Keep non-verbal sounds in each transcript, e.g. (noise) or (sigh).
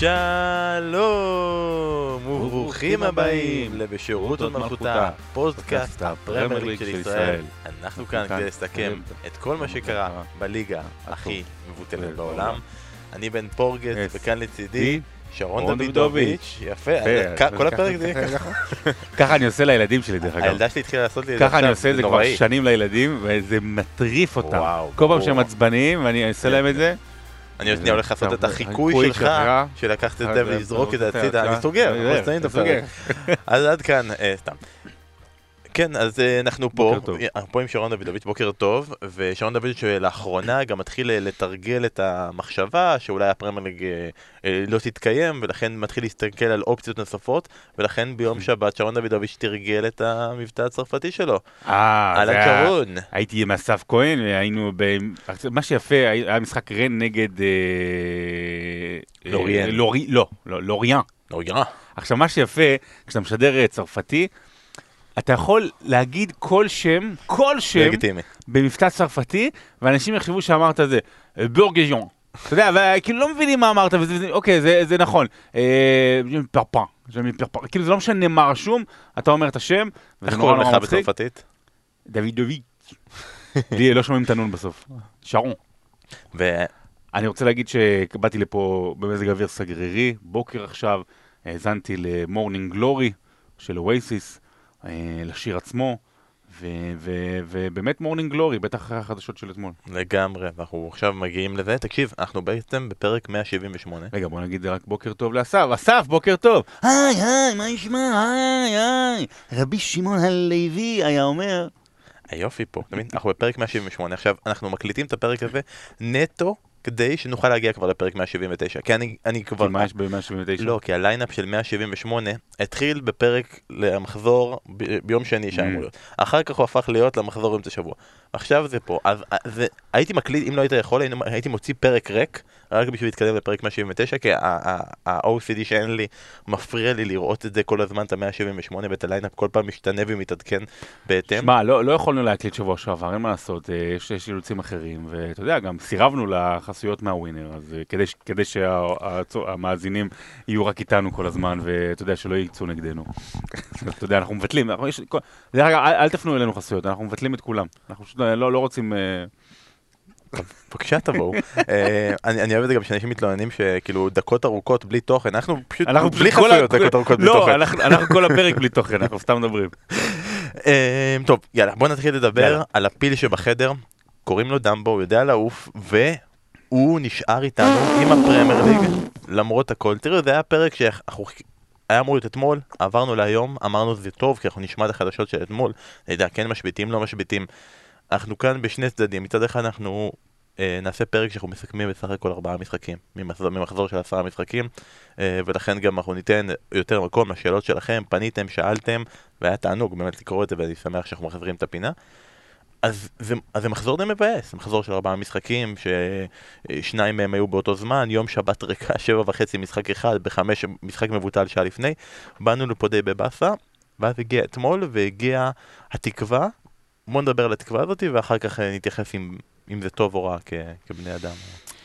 שלום וברוכים הבאים לבשירות עוד מלכותה, פודקאסט הפרמייר ליג של ישראל. אנחנו כאן כדי לסכם את כל מה שקרה בליגה הכי מבוטלת בעולם. אני בן פורגס וכאן לצידי שרון דוידוביץ', יפה, כל הפרק זה יהיה ככה. ככה אני עושה לילדים שלי דרך אגב. הילדה שלי התחילה לעשות לי את זה ככה אני עושה את זה כבר שנים לילדים, וזה מטריף אותם. כל פעם שהם עצבניים ואני אעשה להם את זה. אני שנייה הולך לעשות את החיקוי שלך, שלקחת את זה ולזרוק את זה הצידה, אני סוגר, אז עד כאן, סתם. כן, אז אנחנו פה, אנחנו פה עם שרון דוידוביץ', בוקר טוב, ושרון דוידוביץ' לאחרונה גם מתחיל לתרגל את המחשבה שאולי הפרמייר ליג לא תתקיים, ולכן מתחיל להסתכל על אופציות נוספות, ולכן ביום (laughs) שבת שרון דוידוביץ' תרגל את המבטא הצרפתי שלו. אה, על הכרון. הייתי עם אסף כהן, היינו ב... מה שיפה, היה משחק רן נגד... לוריאן. לא, לוריאן. לוריאן. עכשיו, מה שיפה, כשאתה משדר צרפתי, אתה יכול להגיד כל שם, כל שם, לגיטימי. במבטא צרפתי, ואנשים יחשבו שאמרת זה בורגז'ון. אתה יודע, וכאילו לא מבינים מה אמרת, וזה, אוקיי, זה, זה נכון. פרפן, פרפן, כאילו זה לא משנה מה רשום, אתה אומר את השם, וזה. איך קוראים לך בצרפתית? דוידוביץ'. לי לא שומעים את הנון בסוף. שרון. ו... אני רוצה להגיד שבאתי לפה במזג אוויר סגרירי, בוקר עכשיו, האזנתי ל morning glory של אוייסיס. לשיר עצמו, ובאמת morning glory, בטח אחרי החדשות של אתמול. לגמרי, ואנחנו עכשיו מגיעים לזה. תקשיב, אנחנו בעצם בפרק 178. רגע, בוא נגיד רק בוקר טוב לאסף. אסף, בוקר טוב! היי, היי, מה נשמע? היי, היי. רבי שמעון הלוי היה אומר... היופי פה, אתה מבין? אנחנו בפרק 178. עכשיו, אנחנו מקליטים את הפרק הזה נטו כדי שנוכל להגיע כבר לפרק 179, כי אני, אני כבר... כי מה יש ב-179? לא, כי ה lineup של 178 התחיל בפרק למחזור ב- ביום שני שאמור להיות. אחר כך הוא הפך להיות למחזור אמצע שבוע. עכשיו זה פה, אז זה, הייתי מקליט, אם לא היית יכול, הייתי מוציא פרק ריק, רק בשביל להתקדם לפרק 179, כי ה OCD שאין לי מפריע לי לראות את זה כל הזמן, את ה-178 ואת ה lineup כל פעם משתנה ומתעדכן בהתאם. שמע, לא, לא יכולנו להקליט שבוע שעבר, אין מה לעשות, יש, יש אילוצים אחרים, ואתה יודע, גם סירבנו לחסויות מהווינר, אז כדי, כדי שהמאזינים יהיו רק איתנו כל הזמן, ואתה יודע, שלא יצאו נגדנו. (laughs) אתה יודע, אנחנו מבטלים, אנחנו, יש, דרך אגב, אל, אל תפנו אלינו חסויות, אנחנו מבטלים את כולם. אנחנו פשוט לא, לא רוצים... בבקשה תבואו. (laughs) אני אוהב את זה גם שאנשים מתלוננים שכאילו דקות ארוכות בלי תוכן, אנחנו פשוט בלי חסויות דקות ארוכות בלי תוכן. לא, אנחנו כל הפרק בלי תוכן, אנחנו סתם מדברים. (laughs) טוב, יאללה, בוא נתחיל לדבר על הפיל שבחדר, קוראים לו דמבו, הוא יודע לעוף, והוא נשאר איתנו עם הפרמייר ליג, למרות הכל. תראו, זה היה פרק שאנחנו... היה אמור להיות אתמול, עברנו להיום, אמרנו זה טוב כי אנחנו נשמע את החדשות של אתמול, אני יודע, כן משביתים, לא משביתים. אנחנו כאן בשני צדדים, מצד אחד אנחנו אה, נעשה פרק שאנחנו מסכמים בסך הכל ארבעה משחקים, ממחזור, ממחזור של עשרה משחקים, אה, ולכן גם אנחנו ניתן יותר מקום לשאלות שלכם, פניתם, שאלתם, והיה תענוג באמת לקרוא את זה ואני שמח שאנחנו מחזירים את הפינה. אז זה, אז זה מחזור די מבאס, מחזור של ארבעה משחקים, ששניים מהם היו באותו זמן, יום שבת ריקה, (laughs) שבע וחצי משחק אחד, בחמש משחק מבוטל שעה לפני, באנו לפה די בבאסה, ואז הגיע אתמול והגיעה התקווה, בוא נדבר על התקווה הזאת ואחר כך נתייחס אם, אם זה טוב או רע כ, כבני אדם.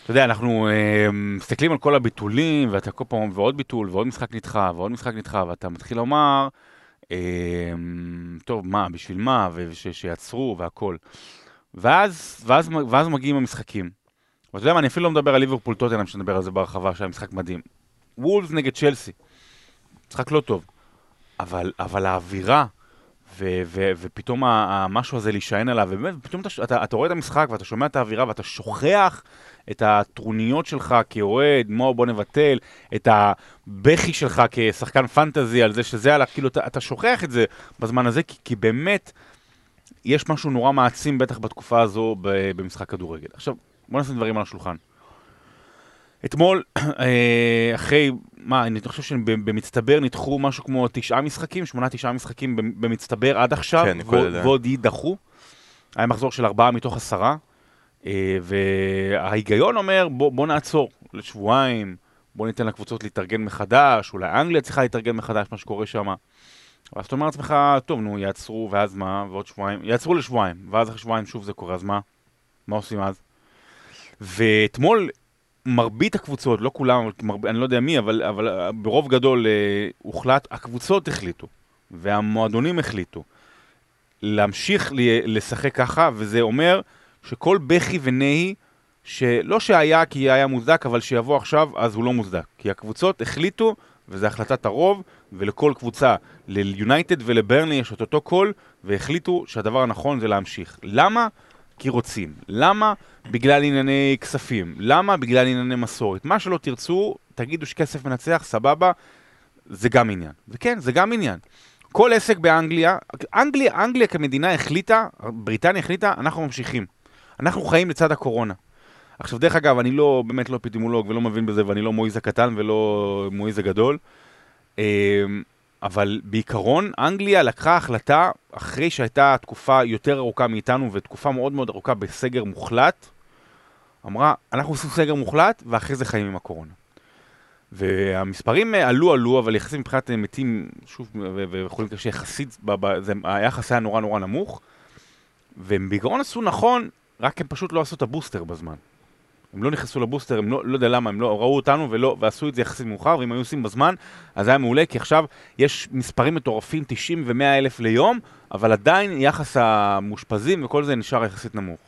אתה יודע, אנחנו אה, מסתכלים על כל הביטולים, ואתה כל פעם, ועוד ביטול, ועוד משחק נדחה, ועוד משחק נדחה, ואתה מתחיל לומר, טוב, מה, בשביל מה, ושיעצרו והכל. ואז, ואז, ואז מגיעים המשחקים. ואתה יודע מה, אני אפילו לא מדבר על ליברפול טוטנאם, שנדבר על זה בהרחבה, שהיה משחק מדהים. וולס נגד צ'לסי. משחק לא טוב. אבל, אבל האווירה, ו- ו- ופתאום המשהו הזה להישען עליו, ובאמת, פתאום אתה, אתה, אתה רואה את המשחק ואתה שומע את האווירה ואתה שוכח את הטרוניות שלך כאוהד, מו בוא נבטל, את הבכי שלך כשחקן פנטזי על זה שזה עלה, כאילו אתה, אתה שוכח את זה בזמן הזה, כי, כי באמת יש משהו נורא מעצים בטח בתקופה הזו במשחק כדורגל. עכשיו, בוא נשים דברים על השולחן. אתמול, (clears throat) אחרי, מה, אני חושב שבמצטבר נדחו משהו כמו תשעה משחקים, שמונה תשעה משחקים במצטבר עד עכשיו, כן, ועוד יידחו. היה מחזור של ארבעה מתוך עשרה, וההיגיון אומר, בוא, בוא נעצור לשבועיים, בוא ניתן לקבוצות להתארגן מחדש, אולי אנגליה צריכה להתארגן מחדש, מה שקורה שם. ואז אתה אומר לעצמך, טוב, נו, יעצרו, ואז מה, ועוד שבועיים, יעצרו לשבועיים, ואז אחרי שבועיים שוב זה קורה, אז מה? מה עושים אז? ואתמול מרבית הקבוצות, לא כולם, מרב, אני לא יודע מי, אבל, אבל אה, ברוב גדול אה, הוחלט, הקבוצות החליטו, והמועדונים החליטו, להמשיך לשחק ככה, וזה אומר שכל בכי ונהי, שלא שהיה כי היה מוצדק, אבל שיבוא עכשיו, אז הוא לא מוצדק. כי הקבוצות החליטו, וזו החלטת הרוב, ולכל קבוצה, ליונייטד ולברנלי יש את אותו קול, והחליטו שהדבר הנכון זה להמשיך. למה? כי רוצים. למה? בגלל ענייני כספים. למה? בגלל ענייני מסורת. מה שלא תרצו, תגידו שכסף מנצח, סבבה, זה גם עניין. וכן, זה גם עניין. כל עסק באנגליה, אנגליה, אנגליה כמדינה החליטה, בריטניה החליטה, אנחנו ממשיכים. אנחנו חיים לצד הקורונה. עכשיו, דרך אגב, אני לא, באמת לא אפידמולוג ולא מבין בזה, ואני לא מועיז הקטן ולא מועיז הגדול, אמ, אבל בעיקרון, אנגליה לקחה החלטה, אחרי שהייתה תקופה יותר ארוכה מאיתנו, ותקופה מאוד מאוד ארוכה בסגר מוחלט, אמרה, אנחנו עושים סגר מוחלט, ואחרי זה חיים עם הקורונה. והמספרים עלו עלו, אבל יחסית מבחינת מתים, שוב, וחולים קשה, יחסית, היחס היה נורא נורא נמוך, והם בעיקרון עשו נכון, רק הם פשוט לא עשו את הבוסטר בזמן. הם לא נכנסו לבוסטר, הם לא, לא יודע למה, הם לא ראו אותנו ולא, ועשו את זה יחסית מאוחר, ואם היו עושים בזמן, אז היה מעולה, כי עכשיו יש מספרים מטורפים, 90 ו-100 אלף ליום, אבל עדיין יחס המאושפזים וכל זה נשאר יחסית נמוך.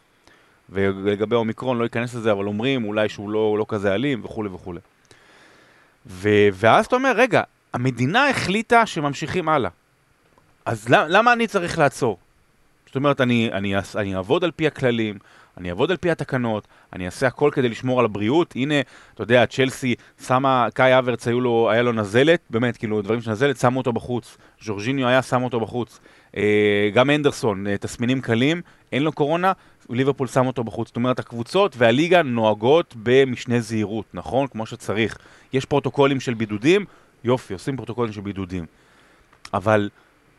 ולגבי אומיקרון, לא אכנס לזה, אבל אומרים אולי שהוא לא, לא כזה אלים וכולי וכולי. ו- ואז אתה אומר, רגע, המדינה החליטה שממשיכים הלאה. אז למה אני צריך לעצור? זאת אומרת, אני, אני, אני אעבוד על פי הכללים, אני אעבוד על פי התקנות, אני אעשה הכל כדי לשמור על הבריאות. הנה, אתה יודע, צ'לסי שמה, קאי אברץ לו, היה לו נזלת, באמת, כאילו, דברים של נזלת, שמו אותו בחוץ. ז'ורג'יניו היה, שם אותו בחוץ. אה, גם אנדרסון, אה, תסמינים קלים, אין לו קורונה, ליברפול שם אותו בחוץ. זאת אומרת, הקבוצות והליגה נוהגות במשנה זהירות, נכון? כמו שצריך. יש פרוטוקולים של בידודים, יופי, עושים פרוטוקולים של בידודים. אבל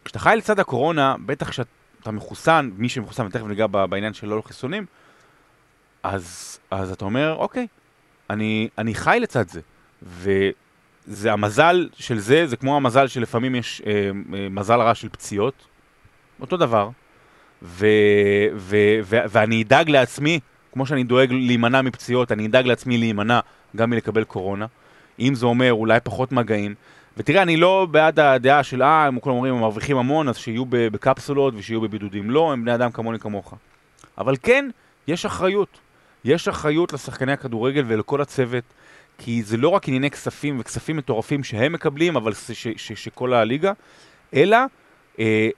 כשאתה חי לצד הקורונה, בטח כשאתה מחוסן, מי שמחוסן, ותכף ניגע בעניין של לא חיסונים, אז, אז אתה אומר, אוקיי, אני, אני חי לצד זה. וזה המזל של זה, זה כמו המזל שלפעמים יש אה, אה, מזל רע של פציעות, אותו דבר. ו, ו, ו, ואני אדאג לעצמי, כמו שאני דואג להימנע מפציעות, אני אדאג לעצמי להימנע גם מלקבל קורונה. אם זה אומר אולי פחות מגעים. ותראה, אני לא בעד הדעה של, אה, הם כולם אומרים, הם מרוויחים המון, אז שיהיו בקפסולות ושיהיו בבידודים. לא, הם בני אדם כמוני כמוך. אבל כן, יש אחריות. יש אחריות לשחקני הכדורגל ולכל הצוות, כי זה לא רק ענייני כספים וכספים מטורפים שהם מקבלים, אבל שכל הליגה, אלא אה,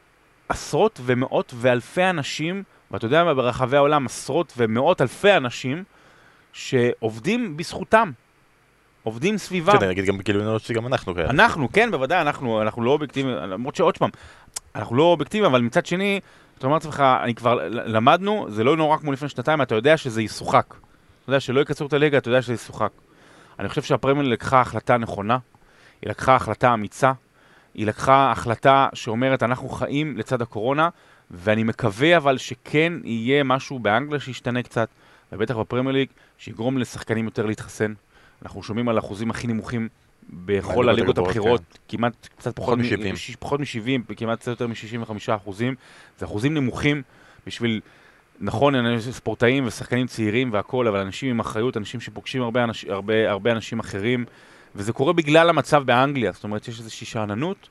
עשרות ומאות ואלפי אנשים, ואתה יודע מה, ברחבי העולם עשרות ומאות אלפי אנשים שעובדים בזכותם. עובדים סביבם. כן, נגיד גם בגילוי נאות שגם אנחנו כאלה. אנחנו, כן, בוודאי, אנחנו, אנחנו לא אובייקטיביים, למרות שעוד פעם, אנחנו לא אובייקטיביים, אבל מצד שני, אתה אומר לעצמך, אני כבר למדנו, זה לא נורא כמו לפני שנתיים, אתה יודע שזה ישוחק. אתה יודע שלא יקצרו את הליגה, אתה יודע שזה ישוחק. אני חושב שהפרמייר לקחה החלטה נכונה, היא לקחה החלטה אמיצה, היא לקחה החלטה שאומרת, אנחנו חיים לצד הקורונה, ואני מקווה אבל שכן יהיה משהו באנגליה שישתנה קצת, ובטח בפרמייר ליג, שיגרום לשחקנים יותר להתחסן. אנחנו שומעים על אחוזים הכי נמוכים בכל הליגות הבכירות, כן. כמעט קצת פחות מ-70, פחות מ-70, כמעט קצת יותר מ-65 אחוזים. זה אחוזים נמוכים בשביל, נכון, ספורטאים ושחקנים צעירים והכול, אבל אנשים עם אחריות, אנשים שפוגשים הרבה, אנש, הרבה, הרבה אנשים אחרים, וזה קורה בגלל המצב באנגליה, זאת אומרת, יש איזושהי שאננות,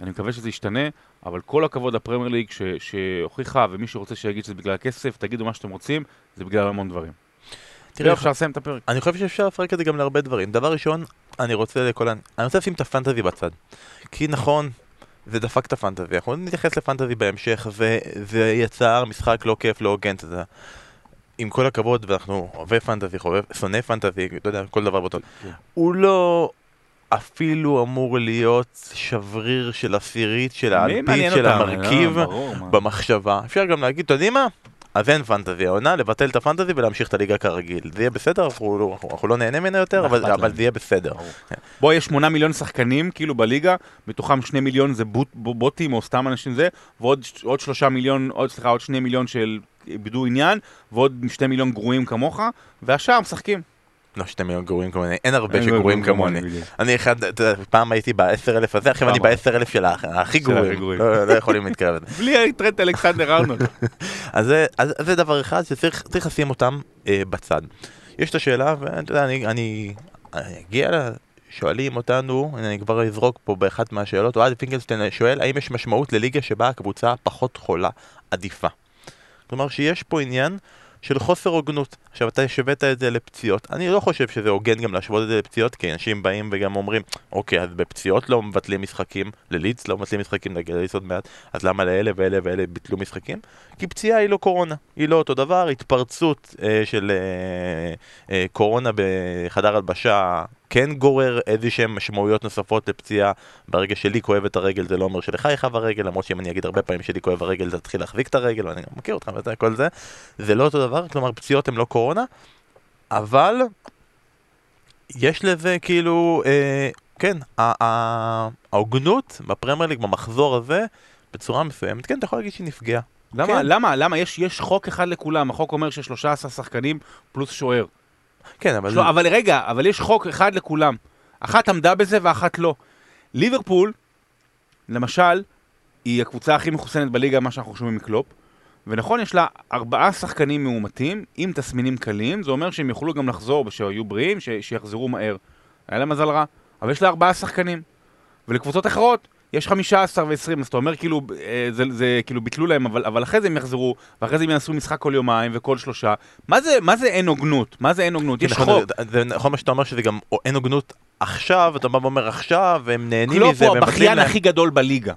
אני מקווה שזה ישתנה, אבל כל הכבוד לפרמייר ליג שהוכיחה, ומי שרוצה שיגיד שזה בגלל הכסף, תגידו מה שאתם רוצים, זה בגלל המון דברים. תראה, אפשר לסיים את הפרק. אני חושב שאפשר לפרק את זה גם להרבה דברים. דבר ראשון, אני רוצה לכל... אני רוצה לשים את הפנטזי בצד. כי נכון, זה דפק את הפנטזי. אנחנו נתייחס לפנטזי בהמשך, וזה יצר משחק לא כיף, לא הוגן. זה... עם כל הכבוד, ואנחנו אוהבי פנטזי, חובב, שונא פנטזי, אתה יודע, כל דבר באותו. כן. הוא לא אפילו אמור להיות שבריר של עשירית של האלפית של המרכיב לא, במחשבה. אפשר גם להגיד, אתה יודעים מה? אז אין פנטזי העונה, לבטל את הפנטזי ולהמשיך את הליגה כרגיל. זה יהיה בסדר, אנחנו, לא- אנחנו, אנחנו לא נהנה ממנה יותר, אבל, אבל זה יהיה בסדר. בוא, יש 8 מיליון שחקנים כאילו בליגה, מתוכם 2 מיליון זה בוט, בוטים או סתם אנשים זה, ועוד עוד 3 מיליון, עוד סליחה, עוד 2 מיליון של איבדו עניין, ועוד 2 מיליון גרועים כמוך, והשאר משחקים. לא שאתם גרועים כמוני, אין הרבה שגרועים כמוני. אני אחד, פעם הייתי בעשר אלף הזה, עכשיו אני בעשר אלף של הכי גרועים. לא, לא יכולים להתקרב לזה. (laughs) בלי טרנט אלכסנדר ארנולד. (laughs) אז זה דבר אחד שצריך לשים אותם אה, בצד. יש את השאלה, ואתה יודע, אני, אגיע ל... שואלים אותנו, אני כבר אזרוק פה באחת מהשאלות, אוהד פינקלשטיין שואל האם יש משמעות לליגה שבה הקבוצה פחות חולה עדיפה. כלומר שיש פה עניין של חוסר הוגנות. עכשיו אתה השווית את זה לפציעות, אני לא חושב שזה הוגן גם להשוות את זה לפציעות, כי אנשים באים וגם אומרים, אוקיי, אז בפציעות לא מבטלים משחקים, לליץ לא מבטלים משחקים, נגיד לליץ עוד מעט, אז למה לאלה ואלה ואלה ביטלו משחקים? כי פציעה היא לא קורונה, היא לא אותו דבר, התפרצות אה, של אה, אה, קורונה בחדר הלבשה כן גורר איזה שהן משמעויות נוספות לפציעה. ברגע שלי כואב את הרגל זה לא אומר שלך יכאב הרגל, למרות שאם אני אגיד הרבה פעמים שלי כואב הרגל זה תתחיל להחזיק את הרגל, ואני גם מכיר אותך וזה כל זה. זה לא אותו דבר, כלומר פציעות הן לא קורונה, אבל יש לזה כאילו, אה, כן, ההוגנות בפרמייר ליג במחזור הזה, בצורה מסוימת, כן, אתה יכול להגיד שהיא נפגעה. למה, כן. למה, למה? יש, יש חוק אחד לכולם, החוק אומר שיש 13 שחקנים פלוס שוער. כן, אבל... שלא, אבל רגע, אבל יש חוק אחד לכולם. אחת עמדה בזה ואחת לא. ליברפול, למשל, היא הקבוצה הכי מחוסנת בליגה, מה שאנחנו שומעים מקלופ. ונכון, יש לה ארבעה שחקנים מאומתים עם תסמינים קלים, זה אומר שהם יוכלו גם לחזור, ושהיו בריאים, ש- שיחזרו מהר. היה להם מזל רע, אבל יש לה ארבעה שחקנים. ולקבוצות אחרות, יש 15 ו-20, אז אתה אומר כאילו, אה, זה, זה כאילו ביטלו להם, אבל, אבל אחרי זה הם יחזרו, ואחרי זה הם יעשו משחק כל יומיים וכל שלושה. מה זה, מה זה אין הוגנות? מה זה אין הוגנות? יש נכון, חוק. זה- נכון מה שאתה אומר שזה גם אין הוגנות עכשיו, אתה בא ואומר עכשיו, והם נהנים קלופ מזה, הוא והם הבכיין להם. הכי גדול בליגה.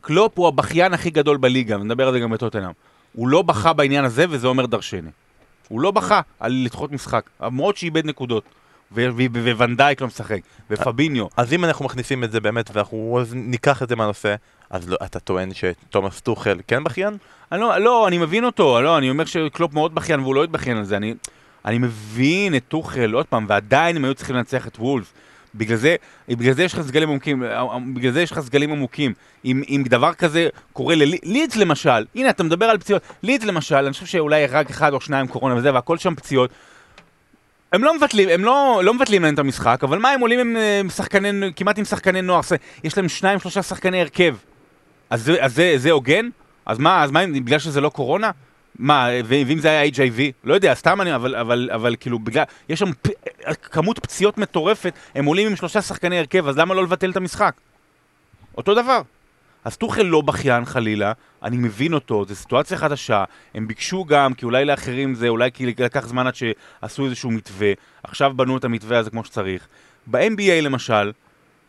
קלופ הוא הבכיין הכי גדול בליגה, ונדבר על זה גם בטוטנאם. הוא לא בכה בעניין הזה, וזה אומר דרשני. הוא לא בכה על לדחות משחק, למרות שאיבד נקודות. וונדייק לא משחק, ופביניו. אז אם אנחנו מכניסים את זה באמת, ואנחנו ניקח את זה מהנושא, אז לא, אתה טוען שתומאס טוחל כן בכיין? אני לא, לא, אני מבין אותו, לא, אני אומר שקלופ מאוד בכיין והוא לא יתבכיין על זה. אני, אני מבין את טוחל, עוד פעם, ועדיין הם היו צריכים לנצח את וולף. בגלל זה, בגלל זה יש לך סגלים עמוקים, בגלל זה יש לך סגלים עמוקים. אם, אם דבר כזה קורה ללידס למשל, הנה אתה מדבר על פציעות, לידס למשל, אני חושב שאולי רק אחד או שניים קורונה וזה, והכל שם פציעות. הם לא מבטלים, הם לא, לא מבטלים להם את המשחק, אבל מה הם עולים עם אה, שחקני, כמעט עם שחקני נוער, יש להם שניים שלושה שחקני הרכב. אז אז זה, זה הוגן? אז מה, אז מה, בגלל שזה לא קורונה? מה, ואם זה היה HIV? לא יודע, סתם אני, אבל, אבל, אבל כאילו, בגלל, יש שם פ, כמות פציעות מטורפת, הם עולים עם שלושה שחקני הרכב, אז למה לא לבטל את המשחק? אותו דבר. אז טוחל לא בכיין חלילה, אני מבין אותו, זו סיטואציה חדשה, הם ביקשו גם, כי אולי לאחרים זה, אולי כי לקח זמן עד שעשו איזשהו מתווה, עכשיו בנו את המתווה הזה כמו שצריך. ב-NBA למשל,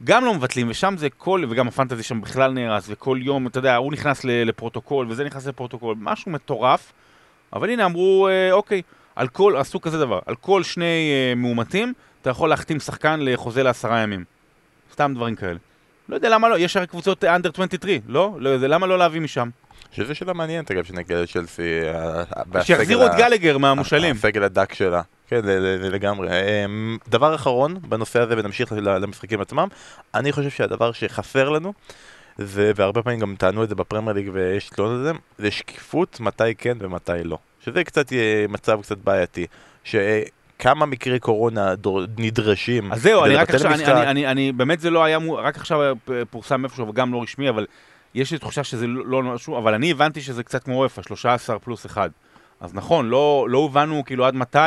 גם לא מבטלים, ושם זה כל, וגם הפנטזי שם בכלל נהרס, וכל יום, אתה יודע, הוא נכנס לפרוטוקול, וזה נכנס לפרוטוקול, משהו מטורף, אבל הנה אמרו, אה, אוקיי, על כל, עשו כזה דבר, על כל שני אה, מאומתים, אתה יכול להחתים שחקן לחוזה לעשרה ימים. סתם דברים כאלה. לא יודע למה לא, יש הרי קבוצות אנדר 23, לא? לא זה למה לא להביא משם? שזה שאלה מעניינת אגב שנגיע לצ'לסי. אה, שיחזירו את גלגר מהמושאלים. הסגל הדק שלה. כן, לגמרי. אמ, דבר אחרון בנושא הזה, ונמשיך למשחקים עצמם, אני חושב שהדבר שחסר לנו, זה, והרבה פעמים גם טענו את זה בפרמייר ליג ויש תלונות על זה, זה שקיפות מתי כן ומתי לא. שזה קצת יהיה מצב קצת בעייתי. שכמה מקרי קורונה דור- נדרשים אז זהו, אני רק עכשיו, אני. אני, אני, אני, באמת זה לא היה, רק עכשיו פורסם איפשהו, וגם לא רשמי, אבל יש לי תחושה שזה לא לא משהו, אבל אני הבנתי שזה קצת כמו אופה, 13 פלוס 1. אז נכון, לא, לא הבנו כאילו עד מתי,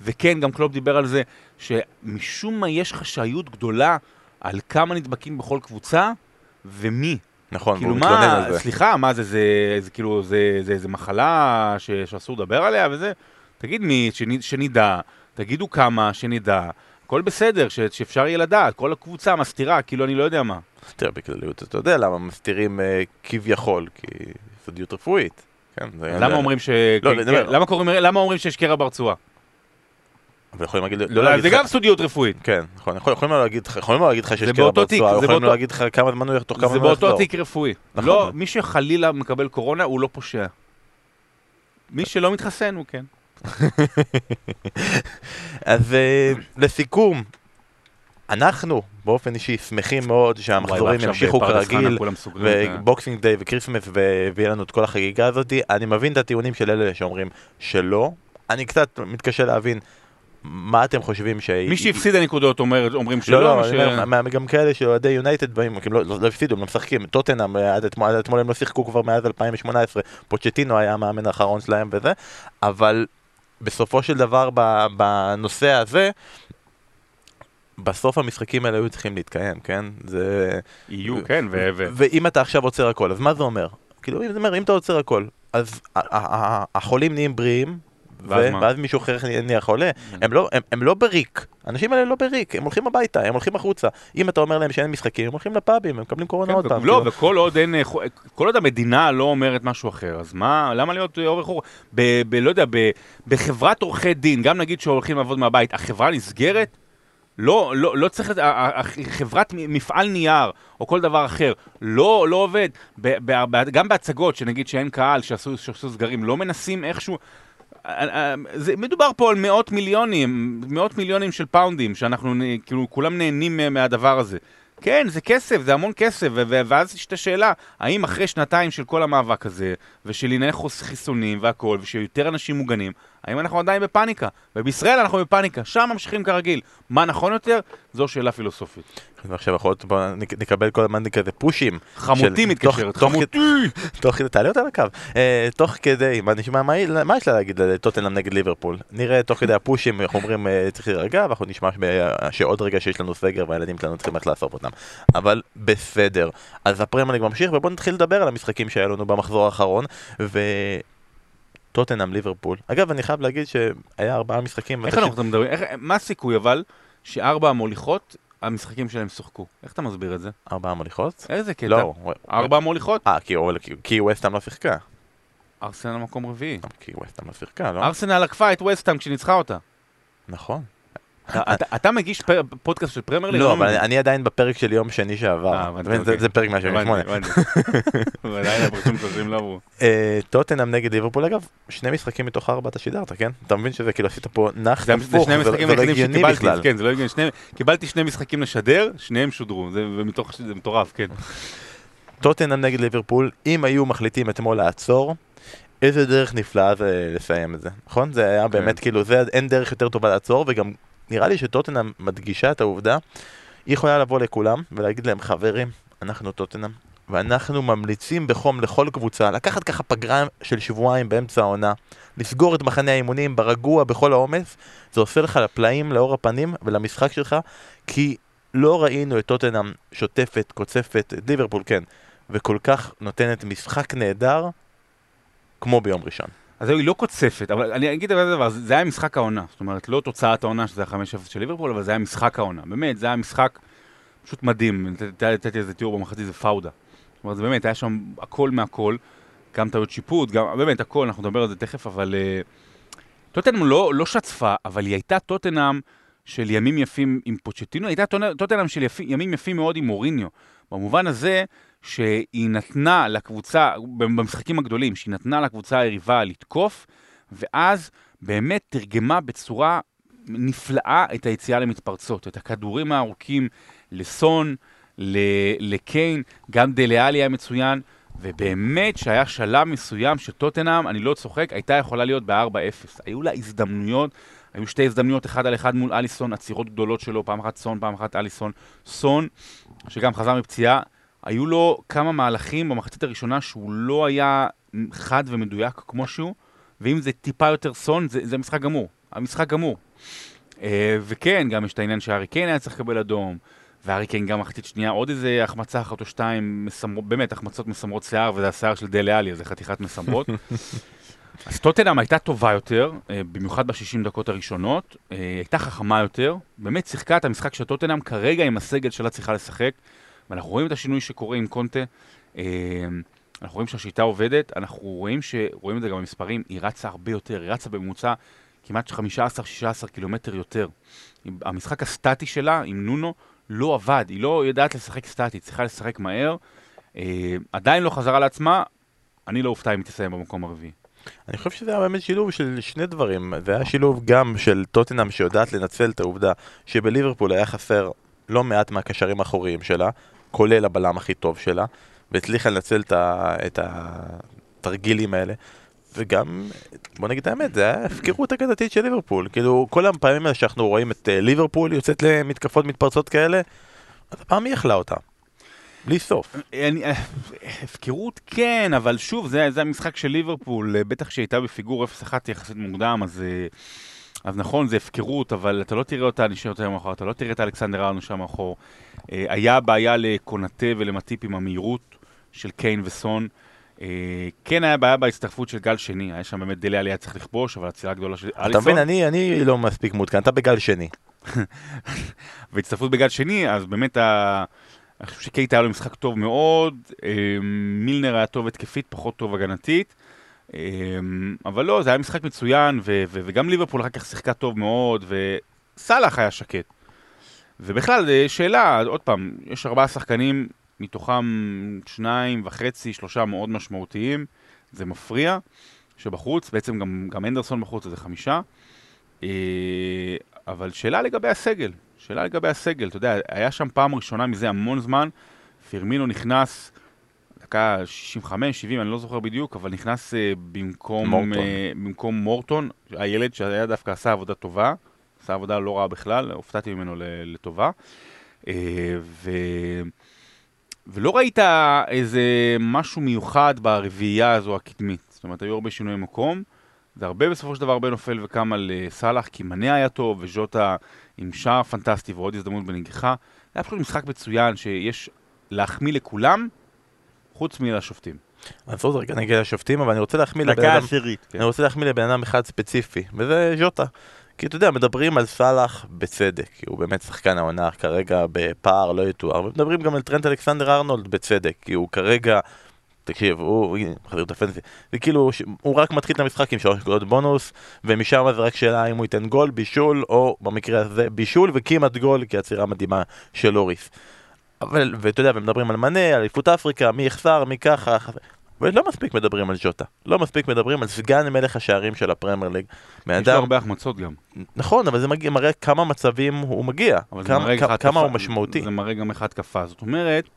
וכן, גם קלופ דיבר על זה, שמשום מה יש חשאיות גדולה על כמה נדבקים בכל קבוצה, ומי. נכון, כאילו והוא מתלונן מה, על זה. סליחה, מה זה, זה, זה כאילו, זה, זה, זה מחלה ש, שאסור לדבר עליה וזה? תגיד מי, שנ, שנדע, תגידו כמה, שנדע, הכל בסדר, ש, שאפשר יהיה לדעת, כל הקבוצה מסתירה, כאילו אני לא יודע מה. תראה, בכלליות אתה יודע למה מסתירים אה, כביכול, כי סודיות רפואית. כן, זה... למה אומרים ש... לא, כן, כן, למה קוראים- למה אומרים שיש קרע ברצועה? אבל יכולים להגיד... לא, להגיד זה גם סודיות רפואית. כן, נכון, יכול- יכולים לא להגיד לך, יכולים לא להגיד לך שיש זה קרע באותו ברצועה, זה יכולים לא באותו- להגיד לך כמה זמן הוא תוך כמה זה זמן הוא באותו יחזור. תיק רפואי. נכון. לא, מי שחלילה מקבל קורונה הוא לא פושע. מי שלא מתחסן הוא כן. אז אה, לסיכום, אנחנו באופן אישי שמחים מאוד שהמחזורים ימשיכו כרגיל, ו boxing day ו Christmas ו- ויהיה לנו את כל החגיגה הזאת. אני מבין את הטיעונים של אלה שאומרים שלא, אני קצת מתקשה להבין מה אתם חושבים ש... מי שהפסיד הנקודות אומר- אומרים שלא. לא, לא, אני ש- מה- גם כאלה שאוהדי יונייטד באים, כאילו, לא לא הפסידו, הם לא משחקים, טוטנאם אה, עד אתמול עד אתמול הם לא שיחקו כבר מאז 2018, פוצ'טינו היה המאמן האחרון שלהם וזה, אבל בסופו של דבר בנושא הזה, בסוף המשחקים האלה היו צריכים להתקיים, כן? זה... יהיו, כן, ו... ואם אתה עכשיו עוצר הכל, אז מה זה אומר? כאילו, אם אם אתה עוצר הכל, אז החולים נהיים בריאים, ואז ו- מה? ואז מישהו אחר נהיה- חולה, הם לא, הם, הם לא בריק, האנשים האלה לא בריק, הם הולכים הביתה, הם הולכים החוצה. אם אתה אומר להם שאין משחקים, הם הולכים לפאבים, הם מקבלים קורונה כן, עוד פעם. לא, כאילו. וכל עוד אין, אה, חו- כל עוד המדינה לא אומרת משהו אחר, אז מה, למה להיות אה, אורך חור? ב... ב- לא יודע, ב- בחברת עורכי דין, גם נגיד שהולכים לעבוד מהבית, החברה נסגרת? לא, לא, לא צריך, חברת מפעל נייר, או כל דבר אחר, לא, לא עובד. ב, ב, ב, גם בהצגות, שנגיד שאין קהל, שעשו, שעשו סגרים, לא מנסים איכשהו... אה, אה, זה, מדובר פה על מאות מיליונים, מאות מיליונים של פאונדים, שאנחנו כאילו כולם נהנים מה- מהדבר הזה. כן, זה כסף, זה המון כסף, ואז יש את השאלה, האם אחרי שנתיים של כל המאבק הזה, ושל ענייני חיסונים והכל, ושיותר אנשים מוגנים, האם אנחנו עדיין בפאניקה? ובישראל אנחנו בפאניקה, שם ממשיכים כרגיל. מה נכון יותר? זו שאלה פילוסופית. ועכשיו יכול להיות, בוא נק- נקבל כל הזמן כזה פושים. חמותי מתקשרת, חמותי! תוך כדי, תעלה אותה לקו. אה, תוך כדי, מה נשמע, מה יש לה להגיד לטוטנאם נגד ליברפול? נראה תוך כדי הפושים, איך אומרים, אה, צריך להירגע, ואנחנו נשמע שעוד רגע שיש לנו סגר והילדים שלנו צריכים ללכת לאסוף אותם. אבל בסדר. אז הפרמייליג ממשיך, ובואו נתחיל לדבר על המשחקים שהיו לנו במחזור האחרון, ו... טוטנאם ליברפול. אגב, אני חייב להגיד שהיה ארבעה משחקים. איך אנחנו מדברים? מה הסיכוי אבל, שארבע המוליכות, המשחקים שלהם שוחקו? איך אתה מסביר את זה? ש- ארבעה מוליכות? איזה קטע? לא. ארבע המוליכות? אה, כי- כי- כי ווסטהאם לא שיחקה. ארסנל מקום רביעי. כי ווסטהאם לא שיחקה, לא? ארסנל עקפה את וסטהאם כשניצחה אותה. נכון. (laughs) אתה- מגיש פודקאסט של פרמייר ליג? לא, אבל. אני עדיין בפרק של יום שני אה, שעבר. זה- אוקיי. זה פרק הבנתי, מה-78. הבנתי. (laughs) ועדיין הפרקים חוזרים לא עברו. אה, טוטנאם נגד ליברפול, אגב, שני משחקים מתוך ארבע אתה שידרת, כן? אתה מבין שזה כאילו עשית פה נח זה זה לא הגיוני בכלל. כן, זה לא הגיוני. קיבלתי שני משחקים לשדר, שניהם שודרו, זה מטורף, כן. טוטנאם נגד ליברפול, אם היו מחליטים אתמול לעצור, איזה דרך נפלאה זה לסיים את זה, נכון? זה היה כן. באמת כאילו, זה אין דרך יותר טובה לעצור, וגם נראה לי שטוטנאם מדגישה את העובדה, היא יכולה לבוא לכולם ולהגיד להם, חברים, אנחנו טוטנאם, ואנחנו ממליצים בחום לכל קבוצה לקחת ככה פגרה של שבועיים באמצע העונה, לסגור את מחנה האימונים ברגוע בכל העומס, זה עושה לך לפלאים לאור הפנים ולמשחק שלך, כי לא ראינו את טוטנאם שוטפת, קוצפת, ליברפול כן, וכל כך נותנת משחק נהדר כמו ביום ראשון. אז היא לא קוצפת, אבל אני אגיד את הדבר, זה היה משחק העונה. זאת אומרת, לא תוצאת העונה שזה היה 5-0 של ליברפול, אבל זה היה משחק העונה. באמת, זה היה משחק פשוט מדהים. נת- נתתי איזה תיאור במחצית, זה פאודה. זאת אומרת, זה באמת, היה שם הכל מהכל, גם טעויות שיפוט, גם, באמת, הכל, אנחנו נדבר על זה תכף, אבל... אה, טוטנאם לא, לא שצפה, אבל היא הייתה טוטנאם של ימים יפים עם פוצ'טינו, הייתה טוטנאם- של יפי, ימים יפים מאוד עם מוריניו. במובן הזה שהיא נתנה לקבוצה, במשחקים הגדולים, שהיא נתנה לקבוצה היריבה לתקוף, ואז באמת תרגמה בצורה נפלאה את היציאה למתפרצות, את הכדורים הארוכים לסון, לקיין, גם דליאלי היה מצוין, ובאמת שהיה שלב מסוים שטוטנאם, אני לא צוחק, הייתה יכולה להיות ב-4-0. היו לה הזדמנויות, היו שתי הזדמנויות, אחד על אחד מול אליסון, עצירות גדולות שלו, פעם אחת סון, פעם אחת אליסון. סון, שגם חזר מפציעה, היו לו כמה מהלכים במחצית הראשונה שהוא לא היה חד ומדויק כמו שהוא, ואם זה טיפה יותר סון, זה, זה משחק גמור. המשחק גמור. אה, וכן, גם יש את העניין שהארי קיין היה צריך לקבל אדום, והארי קיין גם מחצית שנייה, עוד איזה החמצה אחת או שתיים, מסמר, באמת, החמצות מסמרות שיער, וזה השיער של דלה עלי, זה חתיכת מסמרות. (laughs) אז טוטנאם הייתה טובה יותר, אה, במיוחד ב-60 דקות הראשונות, אה, הייתה חכמה יותר, באמת שיחקה את המשחק של טוטנאם כרגע עם הסגל שלה צריכה לשחק, ואנחנו רואים את השינוי שקורה עם קונטה, אה, אנחנו רואים שהשיטה עובדת, אנחנו רואים ש... רואים את זה גם במספרים, היא רצה הרבה יותר, היא רצה בממוצע כמעט 15-16 קילומטר יותר. המשחק הסטטי שלה עם נונו לא עבד, היא לא יודעת לשחק סטטי, צריכה לשחק מהר, אה, עדיין לא חזרה לעצמה, אני לא אופתע אם היא תסיים במקום הרביעי. אני חושב שזה היה באמת שילוב של שני דברים. זה היה שילוב גם של טוטנאם שיודעת לנצל את העובדה שבליברפול היה חסר לא מעט מהקשרים האחוריים שלה, כולל הבלם הכי טוב שלה, והצליחה לנצל את, התרגילים האלה. וגם, בוא נגיד את האמת, זה היה הפקרות הגנתית של ליברפול. כאילו, כל הפעמים האלה שאנחנו רואים את אה, ליברפול יוצאת למתקפות מתפרצות כאלה, אז הפעם היא אכלה אותה. בלי סוף. אה, הפקרות כן, אבל שוב, זה, המשחק של ליברפול, אה, בטח שהייתה בפיגור 0-1 יחסית מוקדם, אז, אז נכון, זה הפקרות, אבל אתה לא תראה אותה נשארת יותר מאחור, אתה לא תראה את אלכסנדר ארנו שם מאחור. היה בעיה לקונטה ולמטיפ עם המהירות של קיין וסון. כן היה בעיה בהצטרפות של גל שני, היה שם באמת דלי עלייה צריך לכבוש, אבל הצילה גדולה של אליסון. אתה מבין, אני, אני לא מספיק מעודכן, אתה בגל שני. (laughs) והצטרפות בגל שני, אז באמת ה... אני חושב שקייט היה לו משחק טוב מאוד, אה, מילנר היה טוב התקפית, פחות טוב הגנתית. אה, אבל לא, זה היה משחק מצוין, ו- ו- וגם ליברפול אחר כך שיחקה טוב מאוד, וסאלח היה שקט. ובכלל, אה, שאלה, עוד פעם, יש ארבעה שחקנים, מתוכם שניים וחצי, שלושה מאוד משמעותיים, זה מפריע, שבחוץ, בעצם גם, גם אנדרסון בחוץ, זה חמישה. אבל שאלה לגבי הסגל, שאלה לגבי הסגל, אתה יודע, היה שם פעם ראשונה מזה המון זמן, פירמינו נכנס, דקה 65, 70, אני לא זוכר בדיוק, אבל נכנס uh, במקום מורטון. Uh, במקום מורטון, הילד שהיה דווקא עשה עבודה טובה, עשה עבודה לא רעה בכלל, הופתעתי ממנו לטובה. Uh, ו... ולא ראית איזה משהו מיוחד ברביעייה הזו הקדמית. זאת אומרת, היו הרבה שינויי מקום. זה הרבה בסופו של דבר הרבה נופל וקם על סאלח, כי מנה היה טוב, וז'וטה עם שער פנטסטי ועוד הזדמנות בנגיחה. זה היה פשוט משחק מצוין שיש להחמיא לכולם, חוץ מלשופטים. עוד רגע נגיע לשופטים, אבל אני רוצה להחמיא לבן אדם, כן. אני רוצה להחמיא לבן אדם אחד ספציפי, וזה ז'וטה. כי אתה יודע, מדברים על סאלח בצדק, כי הוא באמת שחקן העונה כרגע בפער לא יתואר, ומדברים גם על טרנט אלכסנדר ארנולד בצדק, כי הוא כרגע תקשיב, הוא, הנה, מחזיר את הפנסיה, וכאילו, הוא רק מתחיל את המשחק עם שלוש נקודות בונוס, ומשם זה רק שאלה אם הוא ייתן גול, בישול, או במקרה הזה בישול וכמעט גול, כי עצירה מדהימה של אוריס. אבל, ואתה יודע, ומדברים על מנה, על אליפות אפריקה, מי יחסר, מי ככה, ולא מספיק מדברים על ג'וטה, לא מספיק מדברים על סגן מלך השערים של הפרמייר ליג. יש לו הרבה החמצות גם. נכון, אבל זה מגיע, מראה כמה מצבים הוא מגיע, כמה, כמה הוא משמעותי. זה מראה גם איך התקפה, זאת אומרת...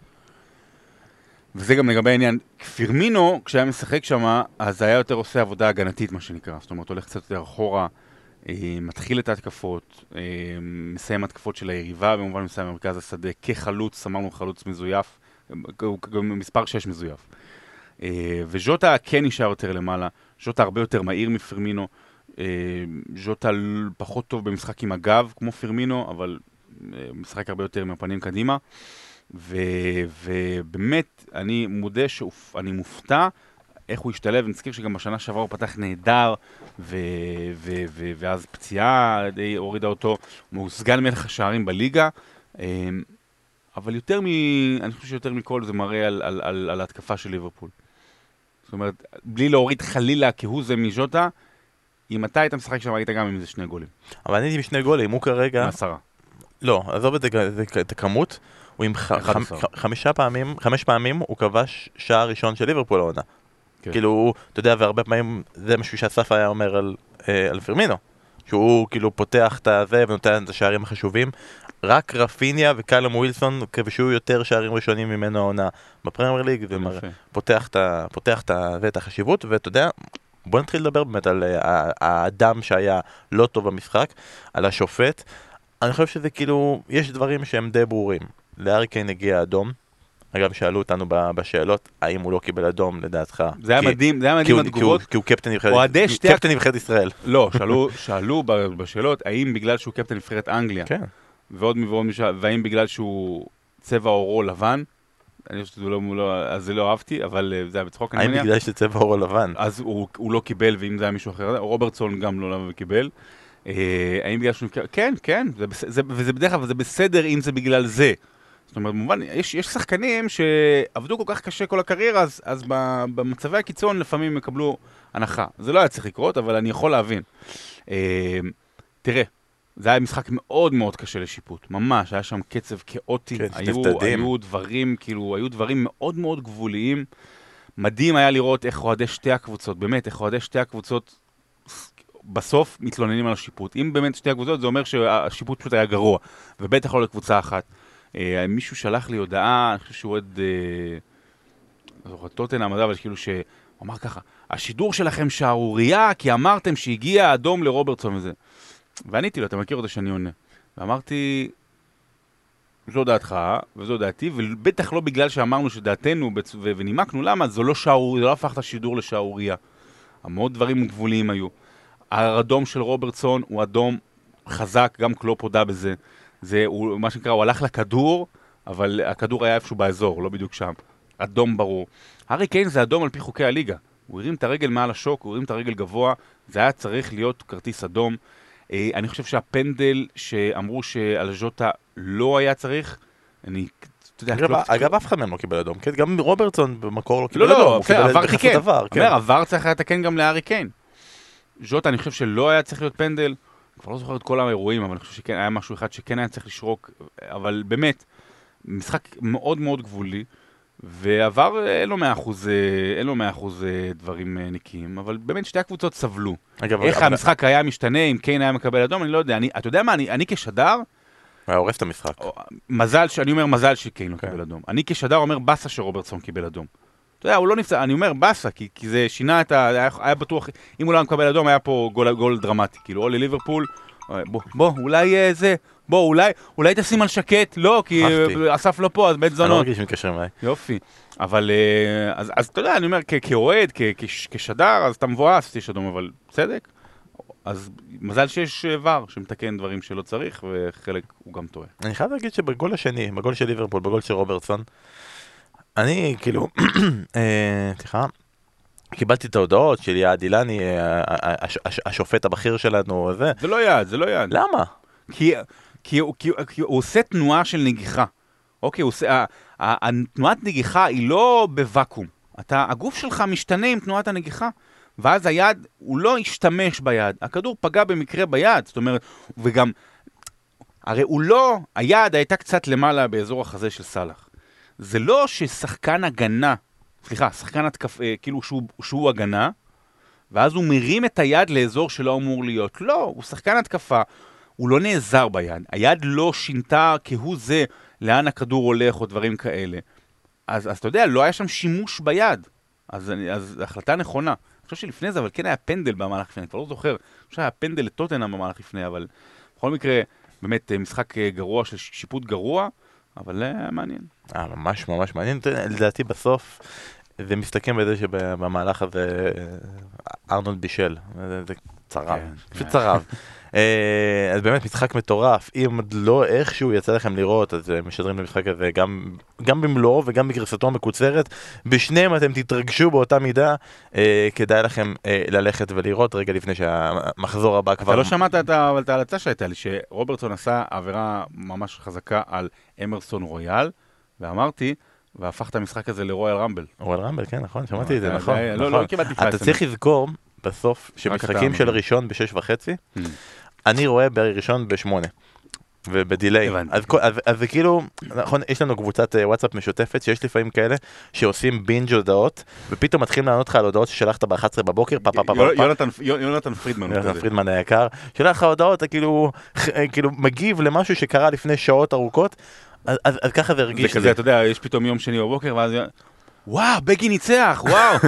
וזה גם לגבי העניין, פירמינו, כשהיה משחק שם, אז היה יותר עושה עבודה הגנתית, מה שנקרא. זאת אומרת, הולך קצת יותר אחורה, מתחיל את ההתקפות, אה, מסיים התקפות של היריבה, במובן מסוים במרכז השדה, כחלוץ, אמרנו חלוץ מזויף, גם מספר 6 מזויף. אה, וז'וטה כן נשאר יותר למעלה, ז'וטה הרבה יותר מהיר מפירמינו, אה, ז'וטה פחות טוב במשחק עם הגב, כמו פירמינו, אבל אה, משחק הרבה יותר עם הפנים קדימה. ובאמת, אני מודה שאני מופתע איך הוא השתלב, נזכיר שגם בשנה שעברה הוא פתח נהדר, ו, ו, ו, ואז פציעה די הורידה אותו, הוא סגן מלך השערים בליגה, אמ, אבל יותר מ... אני חושב שיותר מכל זה מראה על, על, על, על ההתקפה של ליברפול. זאת אומרת, בלי להוריד חלילה כהוא זה מז'וטה, אם אתה היית משחק שם, היית גם עם איזה שני גולים. אבל אני הייתי עם שני גולים, הוא כרגע... מעשרה. לא, עזוב את הכמות. הוא עם חמישה פעמים, חמש פעמים הוא כבש שער ראשון של ליברפול העונה. כן. כאילו, אתה יודע, והרבה פעמים זה משהו שאסף היה אומר על, אה, על פרמינו. שהוא כאילו פותח את הזה ונותן את השערים החשובים. רק רפיניה וקלום ווילסון כבשו יותר שערים ראשונים ממנו העונה בפרמייר ליג, ופותח את החשיבות, ואתה יודע, בוא נתחיל לדבר באמת על uh, האדם שהיה לא טוב במשחק, על השופט. אני חושב שזה כאילו, יש דברים שהם די ברורים. לארי קיין הגיע אדום. אגב, שאלו אותנו בשאלות, האם הוא לא קיבל אדום לדעתך? זה היה מדהים, זה היה מדהים התגובות. כי הוא קפטן נבחרת ישראל. (laughs) לא, שאלו בשאלות, האם בגלל שהוא קפטן נבחרת אנגליה, כן. ועוד ועוד משאל, והאם בגלל שהוא צבע עורו לבן, אני חושב שזה לא, לא, אז זה לא אהבתי, אבל אה, זה היה בצחוק, אני מניח. האם בגלל שצבע עורו לבן? אז הוא, הוא לא קיבל, ואם זה היה מישהו אחר, רוברטסון גם לא לבן וקיבל. אה, האם בגלל שהוא... כן, כן, זה, זה, וזה בדרך כלל, זה בסדר אם זה בגלל זה. זאת אומרת, במובן, יש, יש שחקנים שעבדו כל כך קשה כל הקריירה, אז, אז במצבי הקיצון לפעמים יקבלו הנחה. זה לא היה צריך לקרות, אבל אני יכול להבין. אה, תראה, זה היה משחק מאוד מאוד קשה לשיפוט, ממש, היה שם קצב כאוטי, כן, היו, היו דברים, כאילו, היו דברים מאוד מאוד גבוליים. מדהים היה לראות איך אוהדי שתי הקבוצות, באמת, איך אוהדי שתי הקבוצות בסוף מתלוננים על השיפוט. אם באמת שתי הקבוצות, זה אומר שהשיפוט פשוט היה גרוע, ובטח לא לקבוצה אחת. אה, מישהו שלח לי הודעה, אני חושב שהוא אוהד, אה, לא זוכר, טוטנאם, אבל כאילו שהוא אמר ככה, השידור שלכם שערורייה, כי אמרתם שהגיע אדום לרוברטסון וזה. ועניתי לו, אתה מכיר אותו שאני עונה. ואמרתי, זו דעתך, וזו דעתי, ובטח לא בגלל שאמרנו שדעתנו. ו... ונימקנו, למה? זה לא שעור... זה לא הפך את השידור לשערורייה. המון דברים גבוליים היו. האדום של רוברטסון הוא אדום חזק, גם קלופ הודה בזה. זה, הוא, מה שנקרא, הוא הלך לכדור, אבל הכדור היה איפשהו באזור, לא בדיוק שם. אדום ברור. הארי קיין זה אדום על פי חוקי הליגה. הוא הרים את הרגל מעל השוק, הוא הרים את הרגל גבוה, זה היה צריך להיות כרטיס אדום. אה, אני חושב שהפנדל שאמרו שעל ז'וטה לא היה צריך, אני, יודע, אגב, אף אחד מהם לא קיבל אדום, כן? גם רוברטסון במקור לא לא, קיבל לא, אדום, לא, הוא קיבל בסדר, עבר תיקן. עבר, כן. אומר, עבר צריך היה לתקן גם להארי קיין. ז'וטה, אני חושב שלא היה צריך להיות פנדל. כבר לא זוכר את כל האירועים, אבל אני חושב שכן היה משהו אחד שכן היה צריך לשרוק. אבל באמת, משחק מאוד מאוד גבולי, ועבר, אה, אין לו מאה אחוז, אה, אין לו מאה אחוז אה, דברים נקיים, אבל באמת שתי הקבוצות סבלו. אגב, איך אבל- המשחק היה משתנה אם קיין היה מקבל אדום, אני לא יודע. אני, אתה יודע מה, אני, אני כשדר, היה הורס את המשחק. מזל, אני אומר מזל שקיין לא כן. קיבל אדום. אני כשדר אומר באסה שרוברטסון קיבל אדום. אתה יודע, הוא לא נפצע, אני אומר באסה, כי, כי זה שינה את ה... היה, היה בטוח, אם הוא לא היה מקבל אדום, היה פה גול, גול דרמטי. כאילו, או לליברפול, בוא, בוא, אולי אה, זה, בוא, אולי, אולי תשים על שקט, לא, כי אסף לא פה, אז בית אני לא זונות. מרגיש שמתקשרים אליי. יופי. אבל, אה, אז, אז אתה יודע, אני אומר, כאוהד, כשדר, אז אתה מבואס, יש אדום, אבל צדק. אז מזל שיש אה, ור שמתקן דברים שלא צריך, וחלק הוא גם טועה. אני חייב להגיד שבגול השני, בגול של ליברפול, בגול של רוברטסון, אני כאילו, (clears throat) אה, סליחה, קיבלתי את ההודעות של יעד אילני, אה, הש- השופט הבכיר שלנו, זה, זה לא יעד, זה לא יעד. למה? כי, כי, הוא- כי, כי הוא עושה תנועה של נגיחה. אוקיי, הוא עושה, התנועת נגיחה היא לא בוואקום. אתה, הגוף שלך משתנה עם תנועת הנגיחה, ואז היד, הוא לא השתמש ביד. הכדור פגע במקרה ביד, זאת אומרת, וגם, הרי הוא לא, היד הייתה קצת למעלה באזור החזה של סאלח. זה לא ששחקן הגנה, סליחה, שחקן התקף, אה, כאילו שהוא, שהוא הגנה, ואז הוא מרים את היד לאזור שלא אמור להיות. לא, הוא שחקן התקפה, הוא לא נעזר ביד, היד לא שינתה כהוא זה לאן הכדור הולך או דברים כאלה. אז, אז אתה יודע, לא היה שם שימוש ביד. אז, אז החלטה נכונה. אני חושב שלפני זה, אבל כן היה פנדל במהלך לפני, אני כבר לא זוכר. אני חושב שהיה פנדל לטוטנאם במהלך לפני, אבל בכל מקרה, באמת אה, משחק אה, גרוע של שיפוט גרוע, אבל אה, מעניין. אה, ממש ממש מעניין, לדעתי בסוף זה מסתכם בזה שבמהלך הזה אה, ארנולד בישל, זה זה צרב, כן, פשוט כן. צרב. (laughs) אה, אז באמת משחק מטורף, אם עוד לא איכשהו יצא לכם לראות, אז אה, משדרים את המשחק הזה גם, גם במלואו וגם בגרסתו המקוצרת, בשניהם אתם תתרגשו באותה מידה, אה, כדאי לכם אה, ללכת ולראות רגע לפני שהמחזור הבא כבר... אתה לא שמעת את ההלצה שהייתה לי, שרוברטסון עשה עבירה ממש חזקה על אמרסון רויאל, ואמרתי, והפך את המשחק הזה לרויאל רמבל. רואל רמבל, כן, נכון, שמעתי את זה, אתה- נכון. אתה- לא, נכון. לא קיבלתי אתה פלייסן. צריך לזכור בסוף שמשחקים של. ראשון בשש וחצי, Mm. אני רואה בראשון בשמונה. ובדיליי. אז, אז, אז זה כאילו, נכון, יש לנו קבוצת אה, וואטסאפ משותפת שיש לפעמים כאלה שעושים בינג' הודעות ופתאום מתחילים לענות לך על הודעות ששלחת ב-11 בבוקר, פה פה פה פה פה, יונתן- יונ- יונתן פרידמן יונתן. פרידמן היקר, שולח לך הודעות, אתה כאילו, כאילו מגיב למשהו שקרה לפני שעות ארוכות, אז, אז, אז ככה זה זה הרגיש לי. כזה, אתה יודע, יש פתאום יום שני בבוקר, ואז... וואו, בגין ניצח, וואו. (laughs)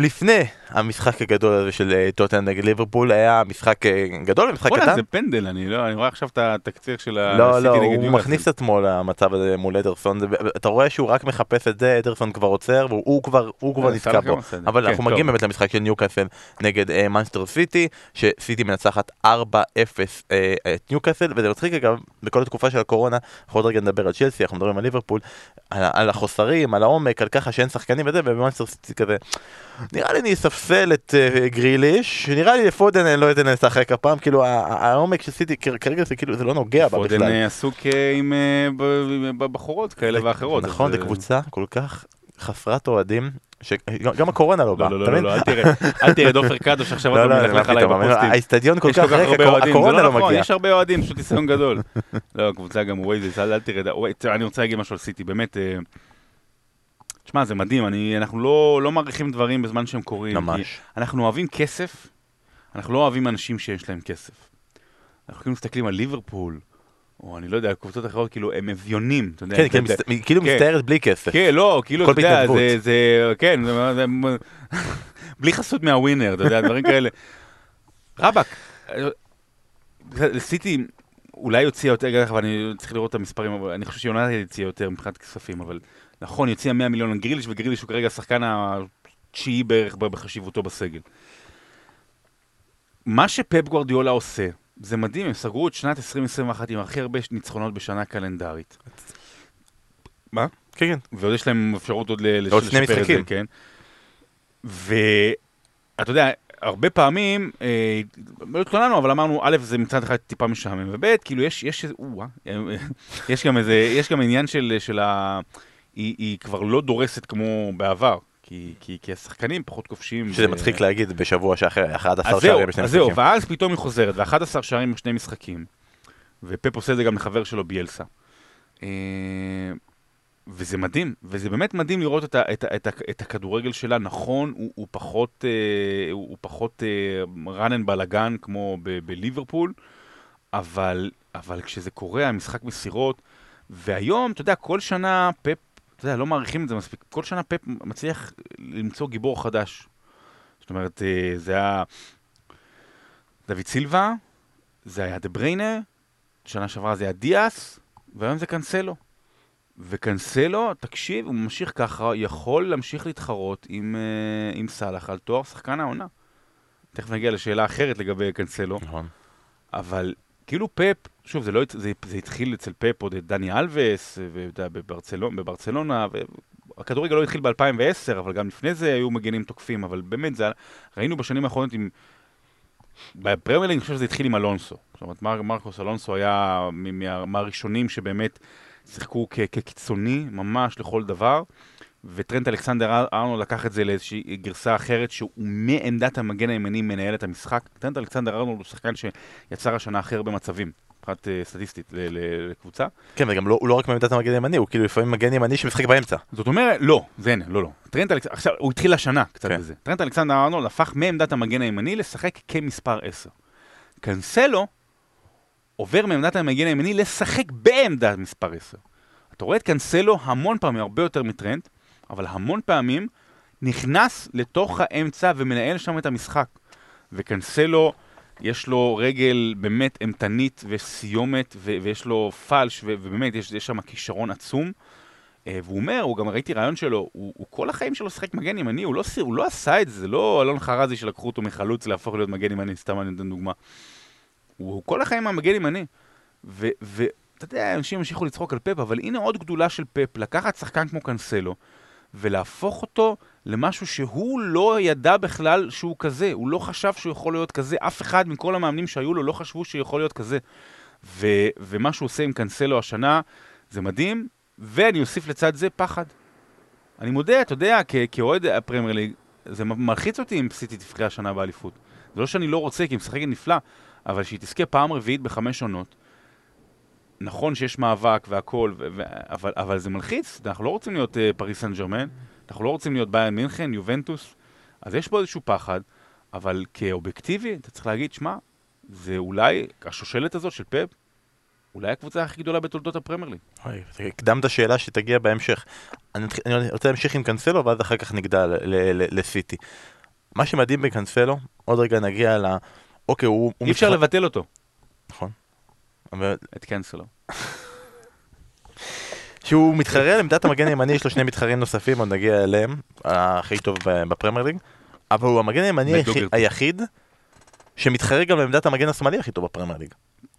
לפני המשחק הגדול הזה של אה, טוטנאם נגד ליברפול היה משחק אה, גדול ומשחק קטן. זה פנדל, אני לא, אני רואה עכשיו את התקציר של לא, הסיטי לא, נגד הוא ניוקאסל. מכניס את עצמו למצב הזה מול אדרסון, אתה רואה שהוא רק מחפש את זה, אדרסון כבר עוצר והוא כבר הוא כבר אה, נתקע בו. אבל כן, אנחנו. מגיעים באמת למשחק של ניוקאסל נגד מנסטר סיטי, שסיטי מנצחת 4-0 אה, את ניוקאסל, וזה מצחיק אגב, בכל התקופה של הקורונה, אנחנו עוד רגע נדבר על צ'לסי, אנחנו מדברים על ליברפול, על, על החוסרים, על העומק, על ככה שאין שחקנים וזה, ובמנסטר סיטי כזה, נראה לי אני אספסל את אה, גריליש, נראה לי לפודן אני לא אתן לשחק הפעם, כאילו העומק כ- כרגע זה כאילו, זה לא נוגע בה פודן בכלל. אה, עסוק אה, עם אה, ב- בבחורות כאלה ואחרות. נכון, זו אה, קבוצה כל כך חסרת אוהדים, שגם הקורונה לא באה, לא, לא, אתה לא? לא, אל תראה, אל תראה את עופר קדוש עכשיו לא, לא, פעם מה ילך עליי בפוסטים. האיצטדיון כל כך ריק, הקורונה לא לא נכון, מגיעה. יש הרבה אוהדים, פשוט ניסיון גדול. לא, הקבוצה גם ווייז, אל תראה, אני רוצה להגיד משהו על סיטי, באמת, אה, תשמע, זה מדהים, אני- אנחנו לא לא מעריכים דברים בזמן שהם קורים. ממש. אנחנו אוהבים כסף, אנחנו לא אוהבים אנשים שיש להם כסף. אנחנו כאילו מסתכלים על ליברפול, או אני לא יודע, קבוצות אחרות, כאילו, הם אביונים, אתה יודע. כן, כן, מסת- כאילו כן. מסתערת בלי כסף. כן, לא, כאילו, אתה יודע. זה, זה, כן, זה, זה, בלי חסות מהווינר, אתה יודע, דברים כאלה. רבאק, סיטי, אולי יוציא יותר, אבל אני צריך לראות את המספרים, אבל אני חושב שיונתן יוציא יותר מבחינת כספים, אבל נכון, יוציא 100 מיליון על גריליש, וגריליש הוא כרגע השחקן התשיעי בערך בחשיבותו בסגל. מה שפפ גוורדיולה עושה, זה מדהים, הם סגרו את שנת 2021 עם הכי הרבה ניצחונות בשנה קלנדרית. מה? כן, כן. ועוד יש להם אפשרות עוד לשפר את זה. כן. ואתה יודע, הרבה פעמים, אה, לא התלוננו, אבל אמרנו, א', זה מצד אחד טיפה משעמם, וב', כאילו יש, יש איזה, או-אה, אה, יש גם איזה, יש גם עניין של, של ה... היא, היא כבר לא דורסת כמו בעבר, כי, כי, כי השחקנים פחות כובשים. שזה ו- מצחיק להגיד בשבוע שאחרי 11 אז זהו, שערים בשני אז זהו, משחקים. ואז פתאום היא חוזרת, ו-11 שערים בשני משחקים, ופפ עושה את זה גם לחבר שלו ביאלסה. אה, וזה מדהים, וזה באמת מדהים לראות את, ה, את, ה, את, ה, את הכדורגל שלה, נכון, הוא, הוא פחות, אה, הוא, הוא פחות אה, run and בלאגן כמו ב, בליברפול, אבל, אבל כשזה קורה, המשחק מסירות, והיום, אתה יודע, כל שנה פפ, אתה יודע, לא מעריכים את זה מספיק, כל שנה פפ מצליח למצוא גיבור חדש. זאת אומרת, אה, זה היה דוד סילבה, זה היה דה בריינה, שנה שעברה זה היה דיאס, והיום זה קנסלו. וקנסלו, תקשיב, הוא ממשיך ככה, יכול להמשיך להתחרות עם, אה, עם סאלח על תואר שחקן העונה. תכף נגיע לשאלה אחרת לגבי קנסלו, נכון. אבל כאילו פפ, שוב, זה, לא, זה, זה התחיל אצל פפ עוד את דני אלווס, בברצלונה, בברצלונה והכדורגל לא התחיל ב-2010, אבל גם לפני זה היו מגנים תוקפים, אבל באמת, זה, ראינו בשנים האחרונות עם... בפרמייר ליג אני חושב שזה התחיל עם אלונסו. זאת אומרת, מר, מרקוס אלונסו היה מה, מהראשונים שבאמת שיחקו כ- כקיצוני, ממש לכל דבר. וטרנט אלכסנדר אר- ארנולד לקח את זה לאיזושהי גרסה אחרת, שהוא מעמדת המגן הימני מנהל את המשחק. טרנט אלכסנדר ארנולד הוא שחקן שיצר השנה הכי הרבה מצבים, מבחינת אה, סטטיסטית, לקבוצה. כן, וגם לא- הוא לא רק מעמדת המגן הימני, הוא כאילו לפעמים מגן ימני שמשחק באמצע. זאת אומרת, לא, זה הנה, לא, לא. טרנט אלכסנדר, עכשיו, הוא התחיל השנה קצת כן. בזה. טרנט אלכסנדר ארנולד הפך מעמדת המגן הימני לשחק כמספר 10. קנסלו עובר מעמדת המגן הימני לשחק בעמדת מספר 10. אתה רואה את קנסלו המון פעמים, הרבה יותר מטרנט, אבל המון פעמים נכנס לתוך האמצע ומנהל שם את המשחק. וקנסלו, יש לו רגל באמת אימתנית וסיומת, ו- ויש לו פלש, ו- ובאמת, יש, יש שם כישרון עצום. אה, והוא אומר, הוא גם ראיתי רעיון שלו, הוא, הוא כל החיים שלו שיחק מגן ימני, הוא לא, הוא לא עשה את זה, זה לא אלון חרזי שלקחו אותו מחלוץ להפוך להיות מגן ימני, סתם אני נותן דוגמה. הוא, הוא כל החיים המגן ימני. ואתה יודע, אנשים המשיכו לצחוק על פפ, אבל הנה עוד גדולה של פפ, לקחת שחקן כמו קנסלו, ולהפוך אותו למשהו שהוא לא ידע בכלל שהוא כזה, הוא לא חשב שהוא יכול להיות כזה, אף אחד מכל המאמנים שהיו לו לא חשבו שהוא יכול להיות כזה. ו- ומה שהוא עושה עם קנסלו השנה, זה מדהים, ואני אוסיף לצד זה פחד. אני מודה, אתה יודע, כאוהד הפרמייר ליג, זה מלחיץ אותי אם סיטי תבחר השנה באליפות. זה לא שאני לא רוצה, כי היא משחקת נפלא, אבל שהיא תזכה פעם רביעית בחמש עונות. נכון שיש מאבק והכל, ו- ו- אבל, אבל זה מלחיץ, אנחנו לא רוצים להיות uh, פריס סן ג'רמן, אנחנו לא רוצים להיות ביין מינכן, יובנטוס, אז יש פה איזשהו פחד, אבל כאובייקטיבי, אתה צריך להגיד, שמע, זה אולי, השושלת הזאת של פפ, אולי הקבוצה הכי גדולה בתולדות הפרמייר ליג. אוי, הקדמת שאלה שתגיע בהמשך. אני אני רוצה להמשיך עם קנסלו ואז אחר כך נגדל לסיטי. מה שמדהים בקנסלו, עוד רגע נגיע ל... אוקיי, הוא... אי אפשר לבטל אותו, נכון. אבל את קנסלו. (laughs) שהוא מתחרה על עמדת המגן הימני, יש לו שני מתחרים נוספים, עוד נגיע אליהם, הכי טוב בפרמייר ליג, אבל הוא המגן הימני היחיד- שמתחרה גם לעמדת המגן השמאלי הכי טוב בפרמייר ליג.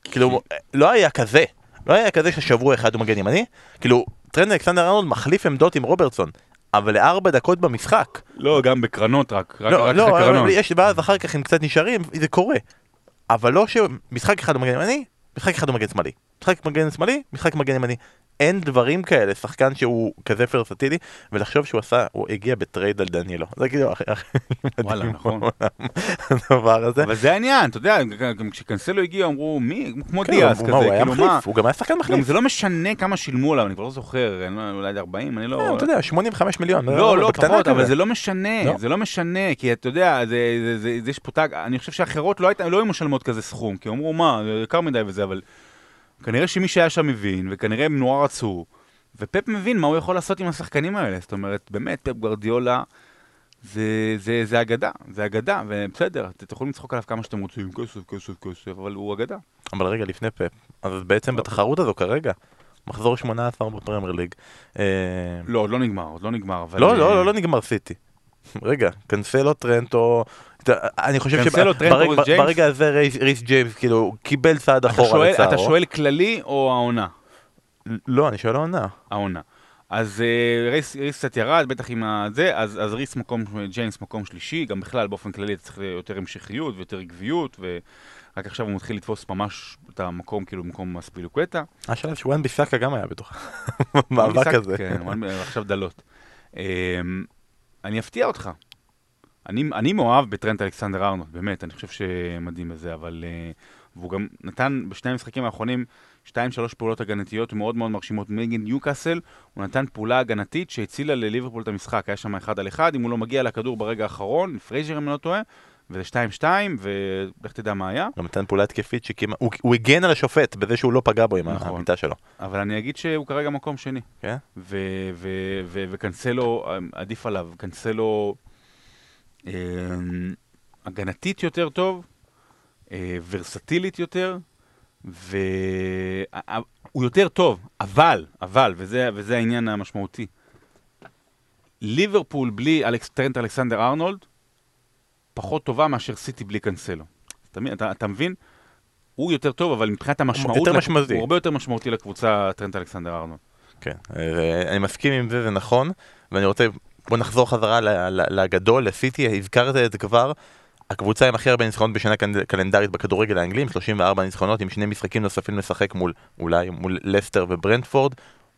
כאילו, לא היה כזה, לא היה כזה ששבוע אחד הוא מגן ימני, כאילו, טרנד אלכסנדר ארנולד מחליף עמדות עם רוברטסון, אבל לארבע דקות במשחק. לא, גם בקרנות רק, רק, לא, רק לא, אחרי קרנות. יש, ואז אחר כך אם קצת נשארים, זה קורה. אבל לא שמשחק אחד הוא מגן ימני, משחק אחד הוא מגן שמאלי. משחק מגן שמאלי, משחק מגן ימני. אין דברים כאלה, שחקן שהוא כזה ורסטילי, ולחשוב שהוא עשה, הוא הגיע ב trade על דנילו. זה כאילו הכי הכי וואלה, מדהים נכון. הדבר הזה. אבל זה העניין, אתה יודע, גם כשקנסלו הגיע אמרו, מי, כמו כן, הוא- כזה, מה, הוא היה כאילו מחליף, הוא גם היה שחקן מחליף. זה לא משנה כמה שילמו עליו, אני כבר לא זוכר, לא- אולי 40, אני לא... אה, אתה יודע, 85 מיליון. לא, לא, בקטנה פחות, אבל. זה לא משנה, לא. זה לא משנה, כי אתה יודע, יש price tag, אני חושב שאחרות לא לא היו משלמות כזה סכום, כי אמרו, מה, זה יקר מדי וזה, אבל כנראה שמי שהיה שם מבין, וכנראה הם נורא רצו, ופפ מבין מה הוא יכול לעשות עם השחקנים האלה, זאת אומרת, באמת, פפ גוורדיולה זה- זה זה אגדה, זה אגדה, ובסדר, אתם יכולים לצחוק עליו כמה שאתם רוצים, כסף, כסף, כסף, אבל הוא אגדה. אבל רגע, לפני פפ. אז בעצם בתחרות הזו כרגע, מחזור 18 בפרמייר ליג. אה, לא, עוד לא נגמר, עוד לא נגמר. אבל, לא, אה, לא, לא, לא נגמר סיטי. רגע, קנסלו טרנט, או, אתה- אני חושב טרנט? שברגע הזה ריס- ג'יימס כאילו קיבל צעד אחורה לצערו. אתה שואל כללי או העונה? לא, אני שואל העונה. העונה. אז אה, ריס, קצת ירד, בטח עם הזה, אז, אז ריס מקום, ג'יימס מקום שלישי, גם בכלל באופן כללי אתה צריך יותר המשכיות ויותר עקביות, ורק עכשיו הוא מתחיל לתפוס ממש את המקום, כאילו במקום אספילוקטה. השלב שוואן ביסאקה גם היה בתוך המאבק הזה. כן, עכשיו דלות. אני אפתיע אותך. אני, אני מאוהב בטרנט אלכסנדר ארנולד, באמת, אני חושב שמדהים בזה, אבל... אה, והוא גם נתן בשני המשחקים האחרונים 2-3 פעולות הגנתיות מאוד מאוד מרשימות נגד ניוקאסל, הוא נתן פעולה הגנתית שהצילה לליברפול את המשחק, היה שם אחד על אחד, אם הוא לא מגיע לכדור ברגע האחרון, פרייזר אם אני לא טועה, וזה 2-2, ולך תדע מה היה. גם נתן פעולה התקפית שכמעט, הוא- הוא הגן על השופט בזה שהוא לא פגע בו עם נכון. המיטה שלו. אבל אני אגיד שהוא כרגע מקום שני. כן? וקנסלו עדיף עליו, קנסלו אה, הגנתית יותר טוב, אה, ורסטילית יותר, והוא יותר טוב, אבל, אבל, וזה, וזה העניין המשמעותי, ליברפול בלי אלכס, טרנט אלכסנדר ארנולד, פחות טובה מאשר סיטי בלי קנסלו. אתה, אתה, אתה מבין? הוא יותר טוב, אבל מבחינת המשמעות, משמעותי. הוא הרבה יותר משמעותי לקבוצה טרנט אלכסנדר ארנולד. כן, אה, אני מסכים עם זה, זה נכון, ואני רוצה, בוא נחזור חזרה לגדול, לסיטי, הזכרת את זה כבר, הקבוצה עם הכי הרבה ניצחונות בשנה קל- קלנדרית בכדורגל האנגלי, עם 34 ניצחונות, עם שני משחקים נוספים לשחק מול, אולי מול לסטר וברנדפורד.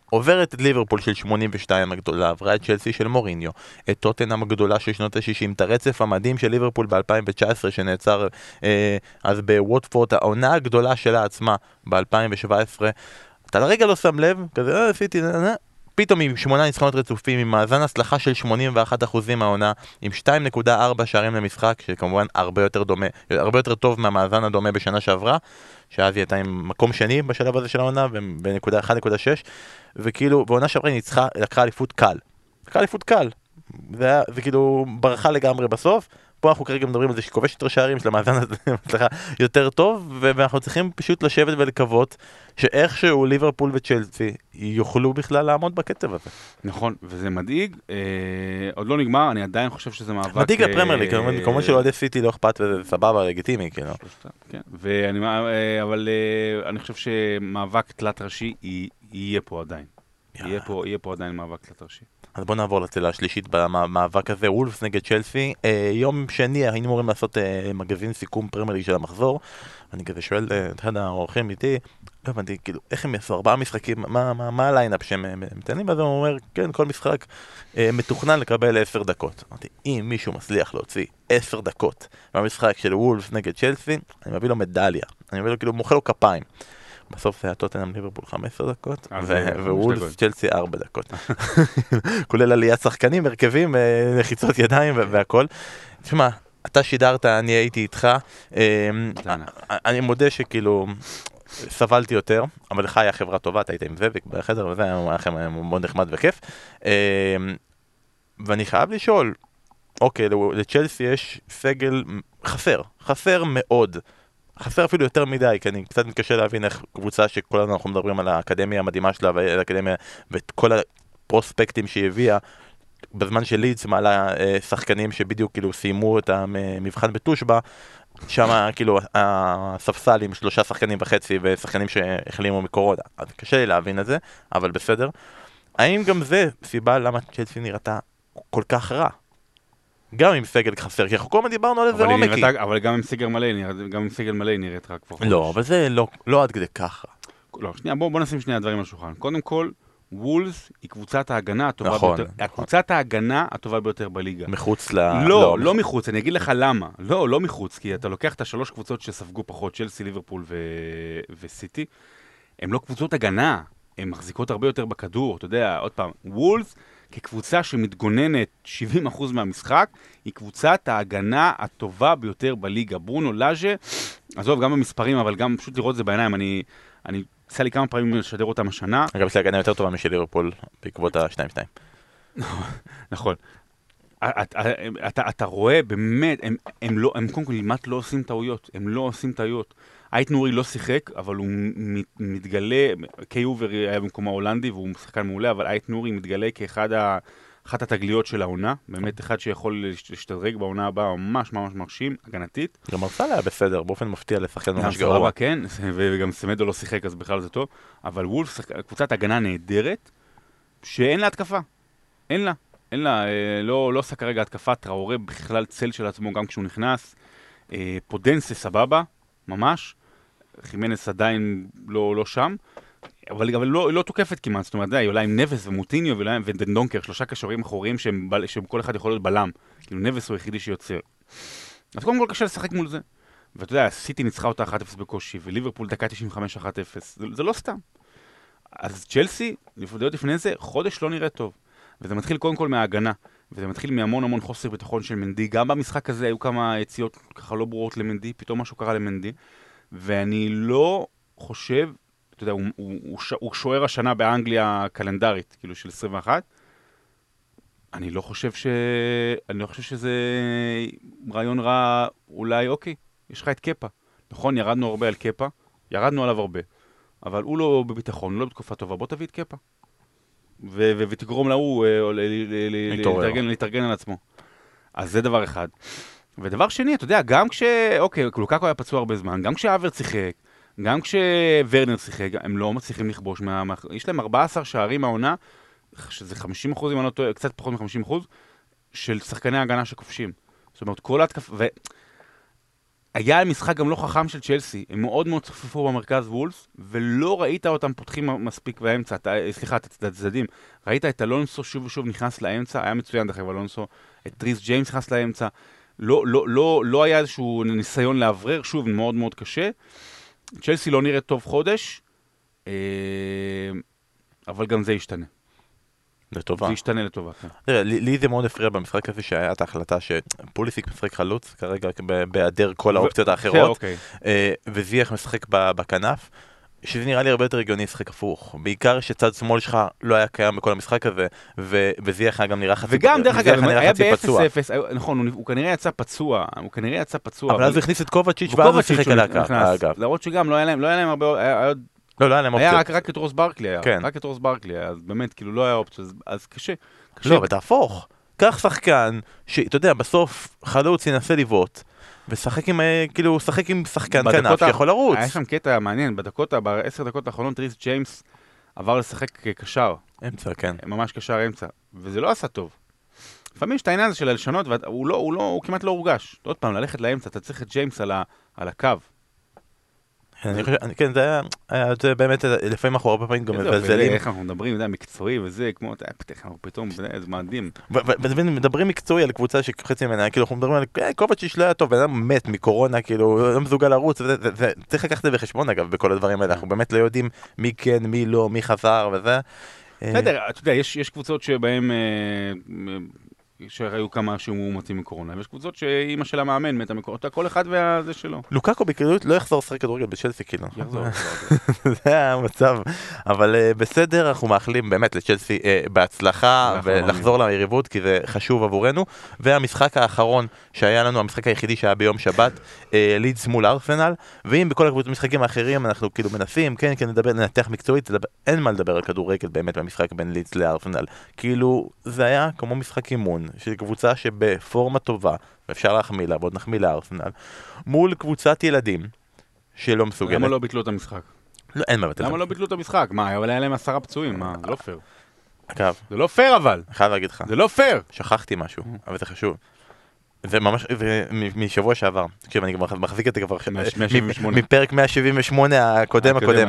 עוברת את ליברפול של 82 הגדולה, עברה את צ'לסי של מוריניו, את טוטנאם הגדולה של שנות ה-60, את הרצף המדהים של ליברפול ב-2019 שנעצר אה, אז בווטפורד, העונה הגדולה שלה עצמה ב-2017. אתה לרגע לא שם לב, כזה, אה, עשיתי, אה, אה, פתאום עם שמונה ניצחונות רצופים, עם מאזן הצלחה של 81% מהעונה, עם 2.4 שערים למשחק, שכמובן הרבה יותר דומה, הרבה יותר טוב מהמאזן הדומה בשנה שעברה, שאז היא הייתה עם מקום שני בשלב הזה של העונה, בנקודה 1.6, וכאילו, בעונה שעברה היא ניצחה, לקחה אליפות קל. לקחה אליפות קל. זה היה, זה כאילו ברחה לגמרי בסוף. פה אנחנו כרגע מדברים על זה שכובש יותר שערים של המאזן הזה, (laughs) יותר טוב, ואנחנו צריכים פשוט לשבת ולקוות שאיכשהו ליברפול וצ'לסי יוכלו בכלל לעמוד בקצב הזה. נכון, וזה מדאיג. אה, עוד לא נגמר, אני עדיין חושב שזה מאבק... מדאיג אה, הפרמייר ליג, כמובן- כמובן שלאוהדי סיטי לא אכפת וזה סבבה, לגיטימי, כאילו. כן. ואני, אה, אבל אה, אני חושב שמאבק תלת ראשי יהיה פה עדיין. יהיה פה, יהיה פה עדיין מאבק תלת ראשי. אז בוא נעבור לצלע השלישית במאבק הזה, וולפס נגד צ'לסי. אה, יום שני היינו אמורים לעשות אה, מגזין סיכום פרמייר ליג של המחזור. אני כזה שואל אה, את אחד האורחים איתי, לא הבנתי, כאילו, איך הם יעשו ארבעה משחקים, מה, מה, מה ה lineup שהם אה, מתנים? ואז הוא אומר, כן, כל משחק אה, מתוכנן לקבל עשר דקות. אמרתי, אם מישהו מצליח להוציא עשר דקות מהמשחק של וולפס נגד צ'לסי, אני מביא לו מדליה. אני מביא לו, כאילו, מוחא לו כפיים. בסוף זה היה טוטנאם ליברפול 15 דקות, אז ו- זה חמש ווולפס דקות. צ'לסי 4 דקות. (laughs) כולל עליית שחקנים, הרכבים, אה, לחיצות ידיים והכל. תשמע, אתה שידרת, אני הייתי איתך. אה. אני מודה שכאילו סבלתי יותר, אבל לך היה חברה טובה, אתה היית עם זאביק בחדר וזה היה לכם מאוד נחמד וכיף. אה, ואני חייב לשאול, אוקיי, לצ'לסי יש סגל חסר, חסר מאוד. חסר אפילו יותר מדי, כי אני קצת מתקשה להבין איך קבוצה שכולנו אנחנו מדברים על האקדמיה המדהימה שלה והאקדמיה ואת כל הפרוספקטים שהיא הביאה, בזמן שלידס מעלה אה, שחקנים שבדיוק כאילו סיימו את המבחן בתושבע, שם כאילו הספסל עם שלושה שחקנים וחצי ושחקנים שהחלימו מקורונה, אז קשה לי להבין את זה, אבל בסדר. האם גם זה סיבה למה צ'לסי נראתה כל כך רע? גם עם סגל חסר, כי אנחנו כל הזמן דיברנו על איזה אבל, היא עומק. נראתה, אבל גם עם סגל מלא, גם עם סגל מלא נראית רק כבר. לא. אבל זה לא, לא עד כדי ככה. לא, שנייה, בוא, בוא נשים שנייה דברים על השולחן. קודם כל, וולס היא קבוצת ההגנה הטובה נכון, ביותר. נכון. קבוצת ההגנה הטובה ביותר בליגה. מחוץ ל... לא, לא מחוץ, אני אגיד לך למה. לא, לא מחוץ, כי אתה לוקח את השלוש קבוצות שספגו פחות, צ'לסי, ליברפול ו... וסיטי, הן לא קבוצות הגנה, הן מחזיקות הרבה יותר בכדור, אתה יודע, עוד פעם, וולס כקבוצה שמתגוננת 70% מהמשחק, היא קבוצת ההגנה הטובה ביותר בליגה. ברונו לאז'ה, עזוב, גם במספרים, אבל גם פשוט לראות את זה בעיניים, אני... אני יצא לי כמה פעמים לשדר אותם השנה, אגב, יש לי הגנה יותר טובה משל ליברפול בעקבות ה-2-2. (laughs) נכון. אתה, אתה, אתה רואה באמת, הם, הם, לא, הם קודם כל כמעט לא עושים טעויות, הם לא עושים טעויות. אייט נורי לא שיחק, אבל הוא מת- מתגלה, קיי הובר היה במקומו ההולנדי והוא שחקן מעולה, אבל אייט נורי מתגלה כאחד ה... אחת התגליות של העונה, באמת אחד שיכול להש- להשתדרג בעונה הבאה, ממש ממש מרשים, הגנתית. גם מרסל היה בסדר, באופן מפתיע לשחקן ממש סבבה, גרוע. כן, וגם סמדו לא שיחק, אז בכלל זה טוב. אבל וולפס, קבוצת הגנה נהדרת, שאין לה התקפה. אין לה. אין לה, אה, לא, לא עושה כרגע התקפה, טראורה בכלל צל של עצמו גם כשהוא נכנס. אה, פודנסה סבבה, ממש. חימנס עדיין לא, לא שם. אבל, אבל לא, לא תוקפת כמעט, זאת אומרת, היא עולה עם נבס ומוטיניו ודנדונקר, שלושה קשרים אחוריים שהם, בל- שהם כל אחד יכול להיות בלם. כאילו נבס הוא היחידי שיוצר. אז קודם כל קשה לשחק מול זה. ואתה יודע, סיטי ניצחה אותה 1-0 בקושי, וליברפול דקה 95 1-0, זה, זה לא סתם. אז צ'לסי, לפני זה, חודש לא נראה טוב. וזה מתחיל קודם כל מההגנה, וזה מתחיל מהמון המון חוסר ביטחון של מנדי. גם במשחק הזה היו כמה יציאות ככה לא ברורות למנדי, פתאום משהו קרה למנדי. ואני לא חושב, אתה יודע, הוא, הוא, הוא, הוא שוער השנה באנגליה קלנדרית, כאילו של 21. אני לא חושב ש... אני לא חושב שזה רעיון רע, אולי, אוקיי, יש לך את קפה. נכון, ירדנו הרבה על קפה, ירדנו עליו הרבה, אבל הוא לא בביטחון, הוא לא בתקופה טובה, בוא תביא את קפה. ותגרום להוא אה. להתארגן, על עצמו. אז זה דבר אחד. ודבר שני, אתה יודע, גם כש... אוקיי, לוקקו היה פצוע הרבה זמן, גם כשאבר שיחק, גם כשוורנר שיחק, הם לא מצליחים לכבוש מה... יש להם 14 שערים מהעונה, שזה 50 אחוז, אם אני לא טועה, קצת פחות מ-50 אחוז, של שחקני הגנה שכובשים. זאת אומרת, כל ההתקפה... היה משחק גם לא חכם של צ'לסי, הם מאוד מאוד צפפו במרכז וולפס, ולא ראית אותם פותחים מספיק באמצע, אתה, סליחה, את הצדדים. ראית את אלונסו שוב ושוב נכנס לאמצע, היה מצוין דרך אגב אלונסו, את ריס ג'יימס נכנס לאמצע, לא, לא, לא, לא היה איזשהו ניסיון לאוורר, שוב, מאוד מאוד קשה. צ'לסי לא נראית טוב חודש, אה, אבל גם זה ישתנה. לטובה. זה ישתנה לטובה, כן. תראה, לי לי זה מאוד הפריע במשחק הזה שהיה את ההחלטה שפוליסיק משחק חלוץ, כרגע בהיעדר כל האופציות ו- האחרות, אוקיי. אה, וזייח משחק בכנף. שזה נראה לי הרבה יותר הגיוני לשחק הפוך. בעיקר שצד שמאל שלך לא היה קיים בכל המשחק הזה, ו- וזייח היה גם נראה חצי וגם, דרך אגב, היה חצי פצוע. ב-0-0, נכון, הוא- הוא כנראה יצא פצוע, הוא כנראה יצא פצוע. אבל אז הוא הכניס את קובצ'יץ' ואז הוא שיחק על הקו. למרות שגם לא היה להם, לא היה להם הרבה, היה, היה, לא, לא היה להם היה אופציות. רק, רק את רוס ברקלי, היה, כן. רק את רוס ברקלי, היה, אז באמת, כאילו לא היה אופציה, אז, אז קשה. קשה. לא, ותהפוך. קח שחקן, שאתה יודע, בסוף חלוץ ינסה לבעוט, ושחק עם, אה, כאילו, שחק עם שחקן כנף שיכול לרוץ. היה שם קטע מעניין, בדקות, בעשר דקות האחרונות ריס ג'יימס עבר לשחק כקשר, אמצע, כן. ממש קשר אמצע, וזה לא עשה טוב. לפעמים יש את העניין הזה של לשנות, והוא לא, הוא לא, הוא כמעט לא הורגש. עוד פעם, ללכת לאמצע, אתה צריך את ג'יימס על, ה, על הקו. אני חושב, אני- כן, זה היה, זה באמת, לפעמים אנחנו הרבה פעמים גם יופי, מזלזלים. איך אנחנו מדברים, יודע, מקצועי וזה, כמו, אתה אנחנו פתאום, זה מדהים. מדברים מקצועי על קבוצה שחצי ממנה, כאילו אנחנו מדברים על "אה, קובצ'יץ' לא היה טוב, בן אדם מת מקורונה, כאילו לא מסוגל לרוץ, זה- זה- צריך לקחת את זה בחשבון אגב בכל הדברים האלה, אנחנו באמת לא יודעים מי כן, מי לא, מי חזר וזה. אה, בסדר, אתה יודע, יש, קבוצות שבהן, אה, אה, שהיו כמה שהיו מאומתים מקורונה, ויש קבוצות שאימא של המאמן מתה מקורונה, כל אחד והזה שלו. לוקקו בקלות לא יחזור לשחק כדורגל בצ'לסי כאילו. יחזור. (laughs) זה המצב, אבל uh, בסדר, אנחנו מאחלים באמת לצ'לסי uh, בהצלחה ולחזור ליריבות כי זה חשוב עבורנו. והמשחק האחרון שהיה לנו, המשחק היחידי שהיה ביום שבת, uh, לידס מול ארסנל, ואם בכל המשחקים האחרים אנחנו כאילו מנסים, כן, כן, נדבר, ננתח מקצועית, אין מה לדבר על כדורגל באמת במשחק בין לידס לארסנל. כאילו, זה היה כמו משחק אימון, של קבוצה שבפורמה טובה, ואפשר להחמיא לה, ועוד נחמיא לארסנל, מול קבוצת ילדים. שלא מסוגלת. למה לא ביטלו את המשחק? לא, אין מה לבטל. למה לא ביטלו את המשחק? מה, אבל היה להם עשרה פצועים, מה? זה לא פייר. אגב, זה לא פייר אבל, אני חייב להגיד לך, זה לא פייר. שכחתי משהו, אבל זה חשוב. זה ממש, זה משבוע שעבר, תקשיב, אני כבר מחזיק את זה כבר, מה- מ- 178. מפרק 178 הקודם הקודם.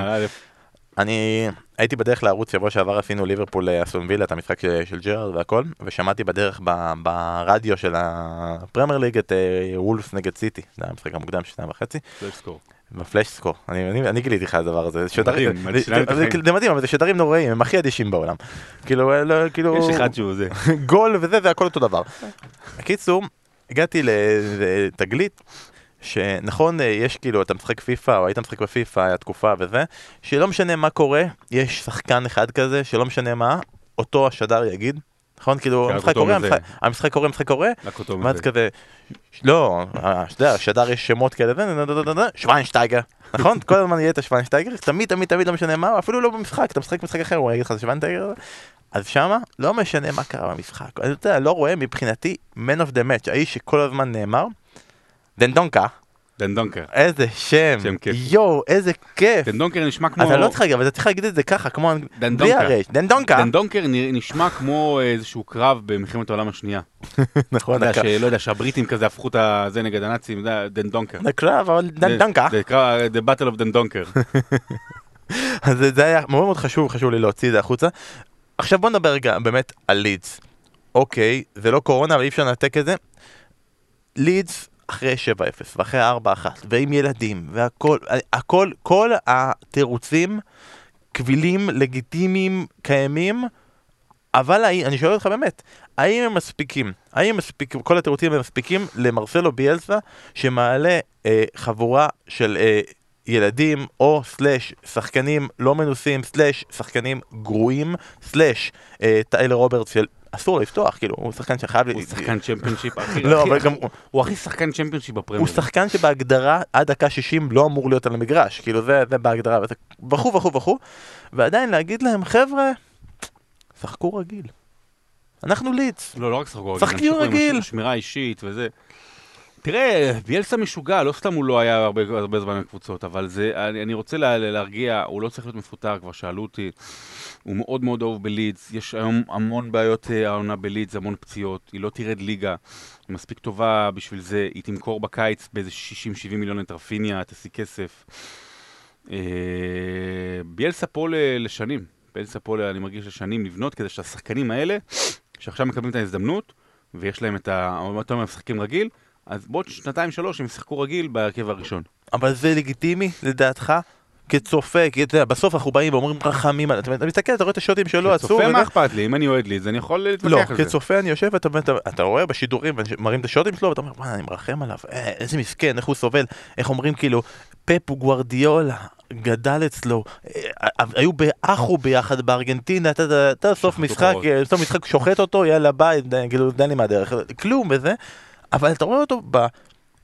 אה, אני הייתי בדרך לערוץ שבוע שעבר עשינו ליברפול אה, אסטון וילה את המשחק של- של ג'רארד והכל ושמעתי בדרך ב- ברדיו של הפרמייר ליג את אה, וולף נגד סיטי זה היה המשחק המוקדם של שניים וחצי לא. בפלאש סקור אני, אני, אני גיליתי לך את הדבר הזה זה שדרים מדהים, זה- מדהים אבל זה שדרים נוראים הם הכי אדישים בעולם כאילו אה, לא, כאילו יש אחד שהוא זה. (laughs) גול וזה זה הכל אותו דבר. בקיצור הגעתי לתגלית שנכון, אה, יש כאילו, אתה משחק פיפא, או היית משחק בפיפא, היה תקופה וזה, שלא משנה מה קורה, יש שחקן אחד כזה, שלא משנה מה, אותו השדר יגיד, נכון? כאילו, המשחק קורה. המשחק- קורה, המשחק קורה, ואז. כזה, לא, אה, אתה יודע, השדר יש שמות כאלה, זה, שויינשטייגר, נכון? כל הזמן יהיה את השוונשטייגר, תמיד תמיד תמיד לא משנה מה, אפילו לא במשחק, אתה משחק משחק אחר, הוא יגיד לך שוונשטייגר, אז שמה לא משנה מה קרה במשחק, אני יודע, לא רואה מבחינתי man of the match, האיש שכל הזמן נאמר, דנדונקה, דן דונקר. איזה שם, שם כיף. יואו, איזה כיף. דן דונקר נשמע כמו... אתה לא צריך להגיד, אבל אתה צריך להגיד את זה ככה, כמו... בלי דנדונקה. הרש, דנדונקה. דן דונקר נ- נשמע כמו איזשהו קרב במלחמת העולם השנייה. (laughs) נכון, אתה יודע. שלא יודע, שהבריטים כזה הפכו את זה נגד הנאצים, אתה יודע, דן דונקר. הקרב, אבל דנדונקה. זה נקרא The Battle of דן דונקר. (laughs) אז זה- זה היה מאוד מאוד חשוב, חשוב לי להוציא את זה החוצה. עכשיו בוא נדבר רגע באמת על לידס. אוקיי, זה לא קורונה, אבל אי אפשר לנתק את זה. לידס אחרי 7-0 ואחרי 4-1 ועם ילדים והכל, הכל, כל התירוצים קבילים, לגיטימיים, קיימים, אבל אני שואל אותך באמת, האם הם מספיקים? האם מספיקים, כל התירוצים הם מספיקים למרסלו ביאלסה שמעלה אה, חבורה של אה, ילדים או סלאש שחקנים לא מנוסים סלאש שחקנים גרועים slash אה, טיילר רוברטס של אסור לפתוח כאילו הוא שחקן שחייב הוא שחקן צ'מפיונשיפ (laughs) הכי... לא, אבל גם הוא- הכי שחקן צ'מפיונשיפ בפרמייר. הוא שחקן שבהגדרה עד דקה 60 לא אמור להיות על המגרש כאילו זה, בהגדרה וכו' וכו' וכו' ועדיין להגיד להם חבר'ה שחקו רגיל אנחנו לידס לא, לא רק שחקו שחקו תמשיכו עם רגיל. שמירה אישית וזה. תראה, ביאלסה משוגע, לא סתם הוא לא היה הרבה, הרבה זמן בקבוצות, אבל זה, אני, אני רוצה לה, להרגיע, הוא לא צריך להיות מפוטר, כבר שאלו אותי. הוא מאוד מאוד אוהב בלידס, יש היום המון בעיות אה, העונה בלידס, המון פציעות, היא לא תרד ליגה, היא מספיק טובה בשביל זה, היא תמכור בקיץ באיזה 60-70 מיליון את רפיניה, תשיג כסף. אה, ביאלסה פה לשנים, ביאלסה פה, אני מרגיש לשנים לבנות, כדי שהשחקנים האלה, שעכשיו מקבלים את ההזדמנות, ויש להם את ה... אותם הם משחקים רגיל, אז בעוד שנתיים שלוש הם ישחקו רגיל בהרכב הראשון. אבל זה לגיטימי לדעתך? כצופה, כי אתה יודע, בסוף אנחנו באים ואומרים רחמים, על- אתה מסתכל, אתה רואה את השוטים שלא עצרו, צופה וזה- מה אכפת לי, אם אני אוהד לי, אז אני יכול לא, להתווכח על זה. כצופה אני יושב ואתה אתה, אתה רואה בשידורים מראים את השוטים שלו ואתה אומר וואי אני מרחם עליו אה, איזה מסכן איך הוא סובל איך אומרים כאילו פפ הוא גוורדיולה גדל אצלו אה, אה, היו באחו ביחד בארגנטינה אתה סוף משחק סוף משחק שוחט אותו יאללה ביי כאילו די לי מהדרך כלום וזה אבל אתה רואה אותו ב...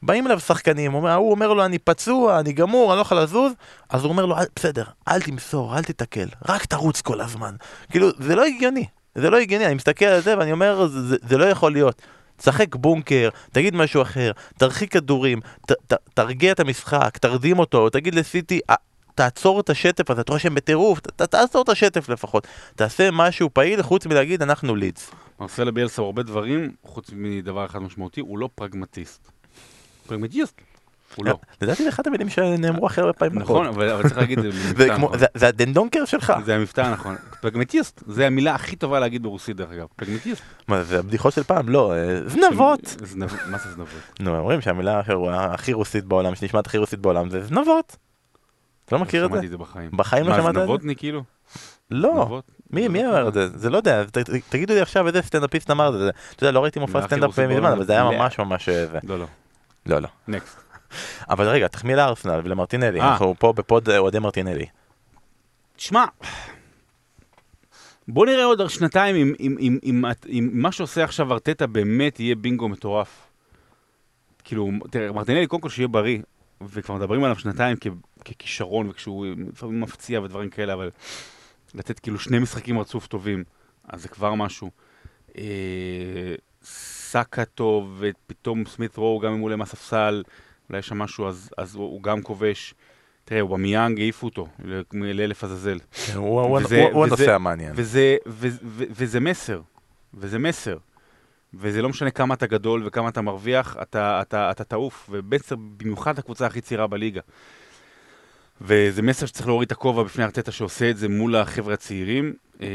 באים אליו שחקנים, הוא אומר- הוא אומר לו אני פצוע, אני גמור, אני לא יכול לזוז, אז הוא אומר לו "אל- בסדר, אל תמסור, אל תתקל, רק תרוץ כל הזמן. כאילו, זה לא הגיוני, זה לא הגיוני, אני מסתכל על זה ואני אומר, זה, זה, לא יכול להיות. תשחק בונקר, תגיד משהו אחר, תרחיק כדורים, ת, ת, תרגיע את המשחק, תרדים אותו, תגיד לסיטי, "אה, תעצור את השטף הזה, אתה רואה שהם בטירוף, ת, תעצור את השטף לפחות, תעשה משהו פעיל חוץ מלהגיד אנחנו לידס. מרסלה ביאלסה הוא הרבה דברים, חוץ מדבר אחד משמעותי, הוא לא פרגמטיסט. פרגמטיסט. הוא לא. לדעתי זה אחת המילים שנאמרו הכי הרבה פעמים. נכון, אבל צריך להגיד זה נכון. הדנדונקר שלך. זה המבטא הנכון. פרגמטיסט, זה המילה הכי טובה להגיד ברוסית דרך אגב. פרגמטיסט. מה, זה הבדיחות של פעם? לא, אה, זנבות. זנב- מה זה זנבות? נו, אומרים שהמילה הכי- רוסית בעולם, שנשמעת הכי רוסית בעולם, זה זנבות. אתה לא מכיר את זה? שמעתי את זה בחיים. בחיים לא מה, שמעת את זה? זנבותני כאילו? לא. מי, מי לא אמר. את זה? זה לא יודע, תגידו לי עכשיו איזה סטנדאפיסט אמר את זה. אתה יודע, לא ראיתי מופע סטנדאפ מזמן, אבל זה היה זה- ממש ממש אה, זה. לא, לא. לא, לא. next. (laughs) אבל רגע, תחמיא לארסנל ולמרטינלי, אה. אנחנו פה ב pod אה, אוהדי מרטינלי. תשמע, בוא נראה עוד שנתיים אם, אם, אם, אם, אם, אם מה שעושה עכשיו ארטטה באמת יהיה בינגו מטורף. כאילו, תראה, מרטינלי קודם כל שיהיה בריא, וכבר מדברים עליו שנתיים כ, ככישרון, וכשהוא לפעמים מפציע ודברים כאלה, אבל לתת כאילו שני משחקים רצוף טובים, אז זה כבר משהו. אה, סאקה טוב, ופתאום סמית רו, גם אם הוא עולה מהספסל, אולי יש שם משהו, אז, אז הוא, הוא גם כובש. תראה, הוא במיאנג העיפו אותו לאלף עזאזל. כן, הוא- הנושא המעניין. וזה, מסר, וזה מסר. וזה לא משנה כמה אתה גדול וכמה אתה מרוויח, אתה, אתה, אתה תעוף, ובעצם במיוחד הקבוצה הכי צעירה בליגה. וזה מסר שצריך להוריד את הכובע בפני ארטטה שעושה את זה מול החבר'ה הצעירים, אה,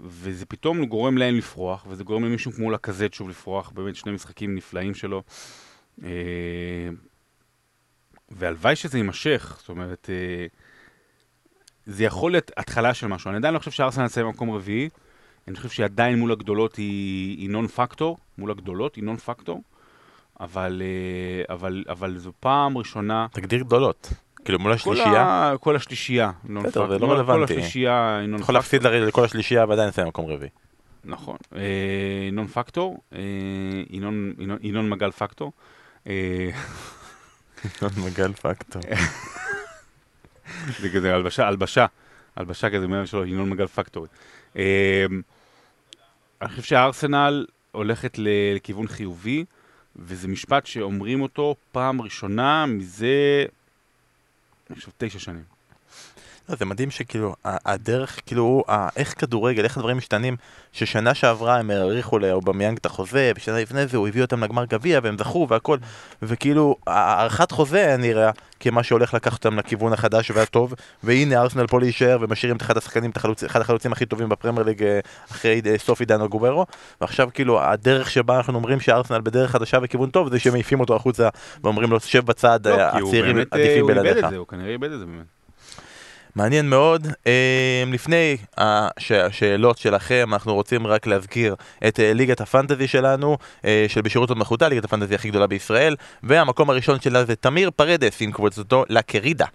וזה פתאום גורם להם לפרוח, וזה גורם למישהו כמו לקזט שוב לפרוח, באמת שני משחקים נפלאים שלו. אה, והלוואי שזה יימשך, זאת אומרת, אה, זה יכול להיות התחלה של משהו. אני עדיין לא חושב שארסנל יצא במקום רביעי, אני חושב שעדיין מול הגדולות היא, היא נון פקטור, מול הגדולות היא נון פקטור, אבל, אבל, אבל זו פעם ראשונה... תגדיר גדולות. כאילו מול כל, השלישייה, כל השלישייה, בסדר, זה פקטור. לא כל רלוונטי. השלישייה היא נון יכול להפסיד פקטור. לכל השלישייה ועדיין לסיים במקום רביעי. נכון. אה, נון פקטור, אה, ינון, מגל פקטור. אה, ינון מגל פקטור. זה כזה הלבשה, הלבשה, הלבשה כזה מהיום שלו, ינון מגל פקטורי. אה, אני חושב שהארסנל הולכת לכיוון חיובי, וזה משפט שאומרים אותו פעם ראשונה מזה, אני חושב, תשע שנים. לא, זה מדהים שכאילו, הדרך, כאילו, איך כדורגל, איך הדברים משתנים, ששנה שעברה הם האריכו לאובמיאנג את החוזה, ושנה לפני זה הוא הביא אותם לגמר גביע, והם זכו והכל, וכאילו, הארכת חוזה נראה כמה שהולך לקחת אותם לכיוון החדש והטוב, והנה ארסנל פה להישאר, ומשאירים את אחד השחקנים, את החלוצ... אחד החלוצים הכי טובים בפרמייר ליג אה, אחרי אה, סוף עידן הגוברו, ועכשיו כאילו, הדרך שבה אנחנו אומרים שארסנל בדרך חדשה וכיוון טוב, זה שמעיפים אותו החוצה, ואומרים לו, שב בצד, לא, אה, הצעירים עדיפים הוא איבד בלעדיך. את זה, הוא כנראה איבד את זה באמת. מעניין מאוד. אה, לפני הש- השאלות שלכם, אנחנו רוצים רק להזכיר את אה, ליגת הפנטזי שלנו, אה, של בשירות המחותה, ליגת הפנטזי הכי גדולה בישראל, והמקום הראשון שלה זה תמיר פרדס עם קבוצתו לקרידה.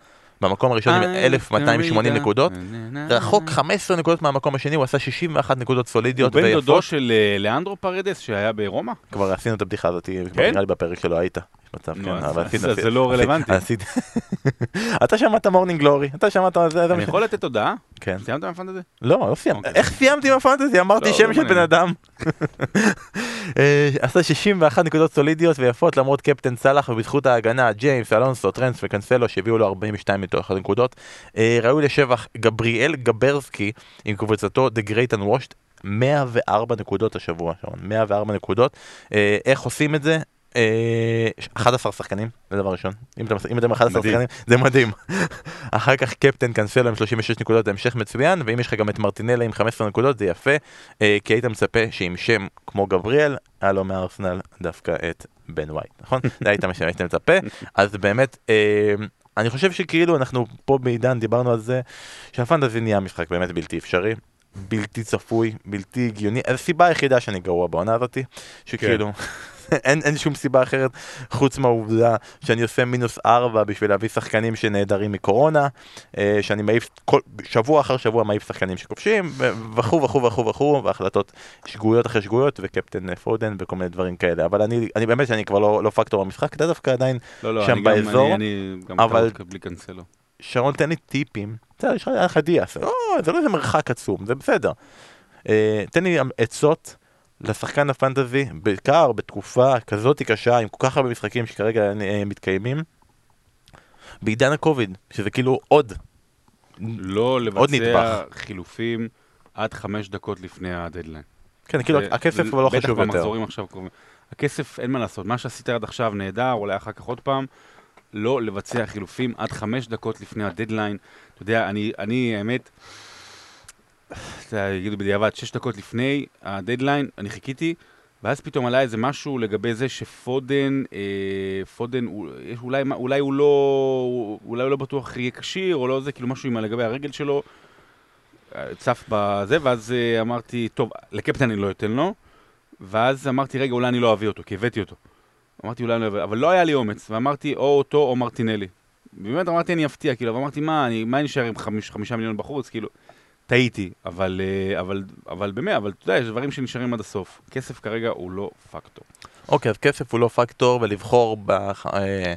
במקום הראשון עם אה, 1280 קרידה. נקודות. רחוק 15 נקודות מהמקום השני, הוא עשה 61 נקודות הוא סולידיות בן דודו ויפות. של לאנדרו פרדס שהיה ברומא? כבר עשינו את הבדיחה הזאת, כן? נראה לי בפרק שלו היית. מצב, כן, אבל עשינו- זה לא רלוונטי. (laughs) אתה שמעת Morning Glory, אתה שמעת אני יכול לתת הודעה? כן. סיימת עם ה fantasy? לא, לא סיימתי. אוקיי. איך סיימתי עם ה fantasy? אמרתי לא, שם לא של מעניין. בן אדם. (laughs) אה, עשה 61 נקודות סולידיות ויפות למרות קפטן סאלח ובזכות ההגנה, ג'יימס, אלונסו, טרנט וקנסלו שהביאו לו 42 מתוך הנקודות. אה, ראוי לשבח גבריאל גברסקי עם קבוצתו The Great Unwashed. 104 נקודות השבוע, שרון, 104 נקודות. אה, איך עושים את זה? אה, 11 שחקנים, זה דבר ראשון. אם אתם, אם אתם 11 מדהים. שחקנים, זה מדהים. (laughs) אחר כך קפטן קנסלו עם 36 נקודות, זה המשך מצוין, ואם יש לך גם את מרטינלה עם 15 נקודות, זה יפה, אה, כי היית מצפה שעם שם כמו גבריאל, היה לו מארסנל דווקא את בן ווייט, נכון? (laughs) זה היית מה שהיית מצפה, אז באמת, אה, אני חושב שכאילו אנחנו פה בעידן דיברנו על זה, שהפנטזי נהיה משחק באמת בלתי אפשרי. בלתי צפוי, בלתי הגיוני, הסיבה היחידה שאני גרוע בעונה הזאתי, שכאילו, אין, אין שום סיבה אחרת חוץ מהעובדה שאני עושה מינוס ארבע בשביל להביא שחקנים שנעדרים מקורונה, אה, שאני מעיף כל, שבוע אחר שבוע מעיף שחקנים שכובשים, וכו' וכו' וכו' וכו', והחלטות שגויות אחרי שגויות, וקפטן אה, פודן וכל מיני דברים כאלה, אבל אני, אני באמת שאני כבר לא, לא פקטור במשחק, אתה דווקא עדיין, לא, לא, שם אני גם- באזור, אני- אני גם אבל- בלי קנסלו. שרון תן לי טיפים, בסדר, יש לך דיאס, לא, זה לא איזה מרחק עצום, זה בסדר. אה, תן לי עצות לשחקן הפנטזי, בעיקר בתקופה כזאת קשה, עם כל כך הרבה משחקים שכרגע אה, מתקיימים, בעידן הקוביד, שזה כאילו עוד. לא עוד לבצע נדבך. חילופים עד חמש דקות לפני הדדליין. כן, כאילו זה- הכסף כבר לא חשוב בטח יותר. במחזורים עכשיו קרובים. הכסף, אין מה לעשות. מה שעשית עד עכשיו נהדר, אולי אחר כך עוד פעם. לא לבצע חילופים עד חמש דקות לפני הדדליין. אתה יודע, אני, אני, האמת, אתה יודע, יגידו בדיעבד, שש דקות לפני הדדליין, אני חיכיתי, ואז פתאום עלה איזה משהו לגבי זה שפודן, אה, פודן, יש- אולי, אולי הוא לא, אולי הוא לא בטוח יהיה כשיר, או לא זה, כאילו משהו עם לגבי הרגל שלו. אה, צף בזה, ואז אה, אמרתי, טוב, לקפטן אני לא אתן לו, ואז אמרתי, רגע, אולי אני לא אביא אותו, כי הבאתי אותו. אמרתי, אולי אני לא אביא, אבל לא היה לי אומץ, ואמרתי, או אותו או מרטינלי. באמת אמרתי, אני אפתיע, כאילו, ואמרתי, מה, אני, מה נשאר עם חמיש, חמישה מיליון בחוץ, כאילו, טעיתי, אבל, אה, אבל, אבל באמת, אבל אתה יודע, יש דברים שנשארים עד הסוף. כסף כרגע הוא לא פקטור. אוקיי, אז כסף הוא לא פקטור, ולבחור בח- אה,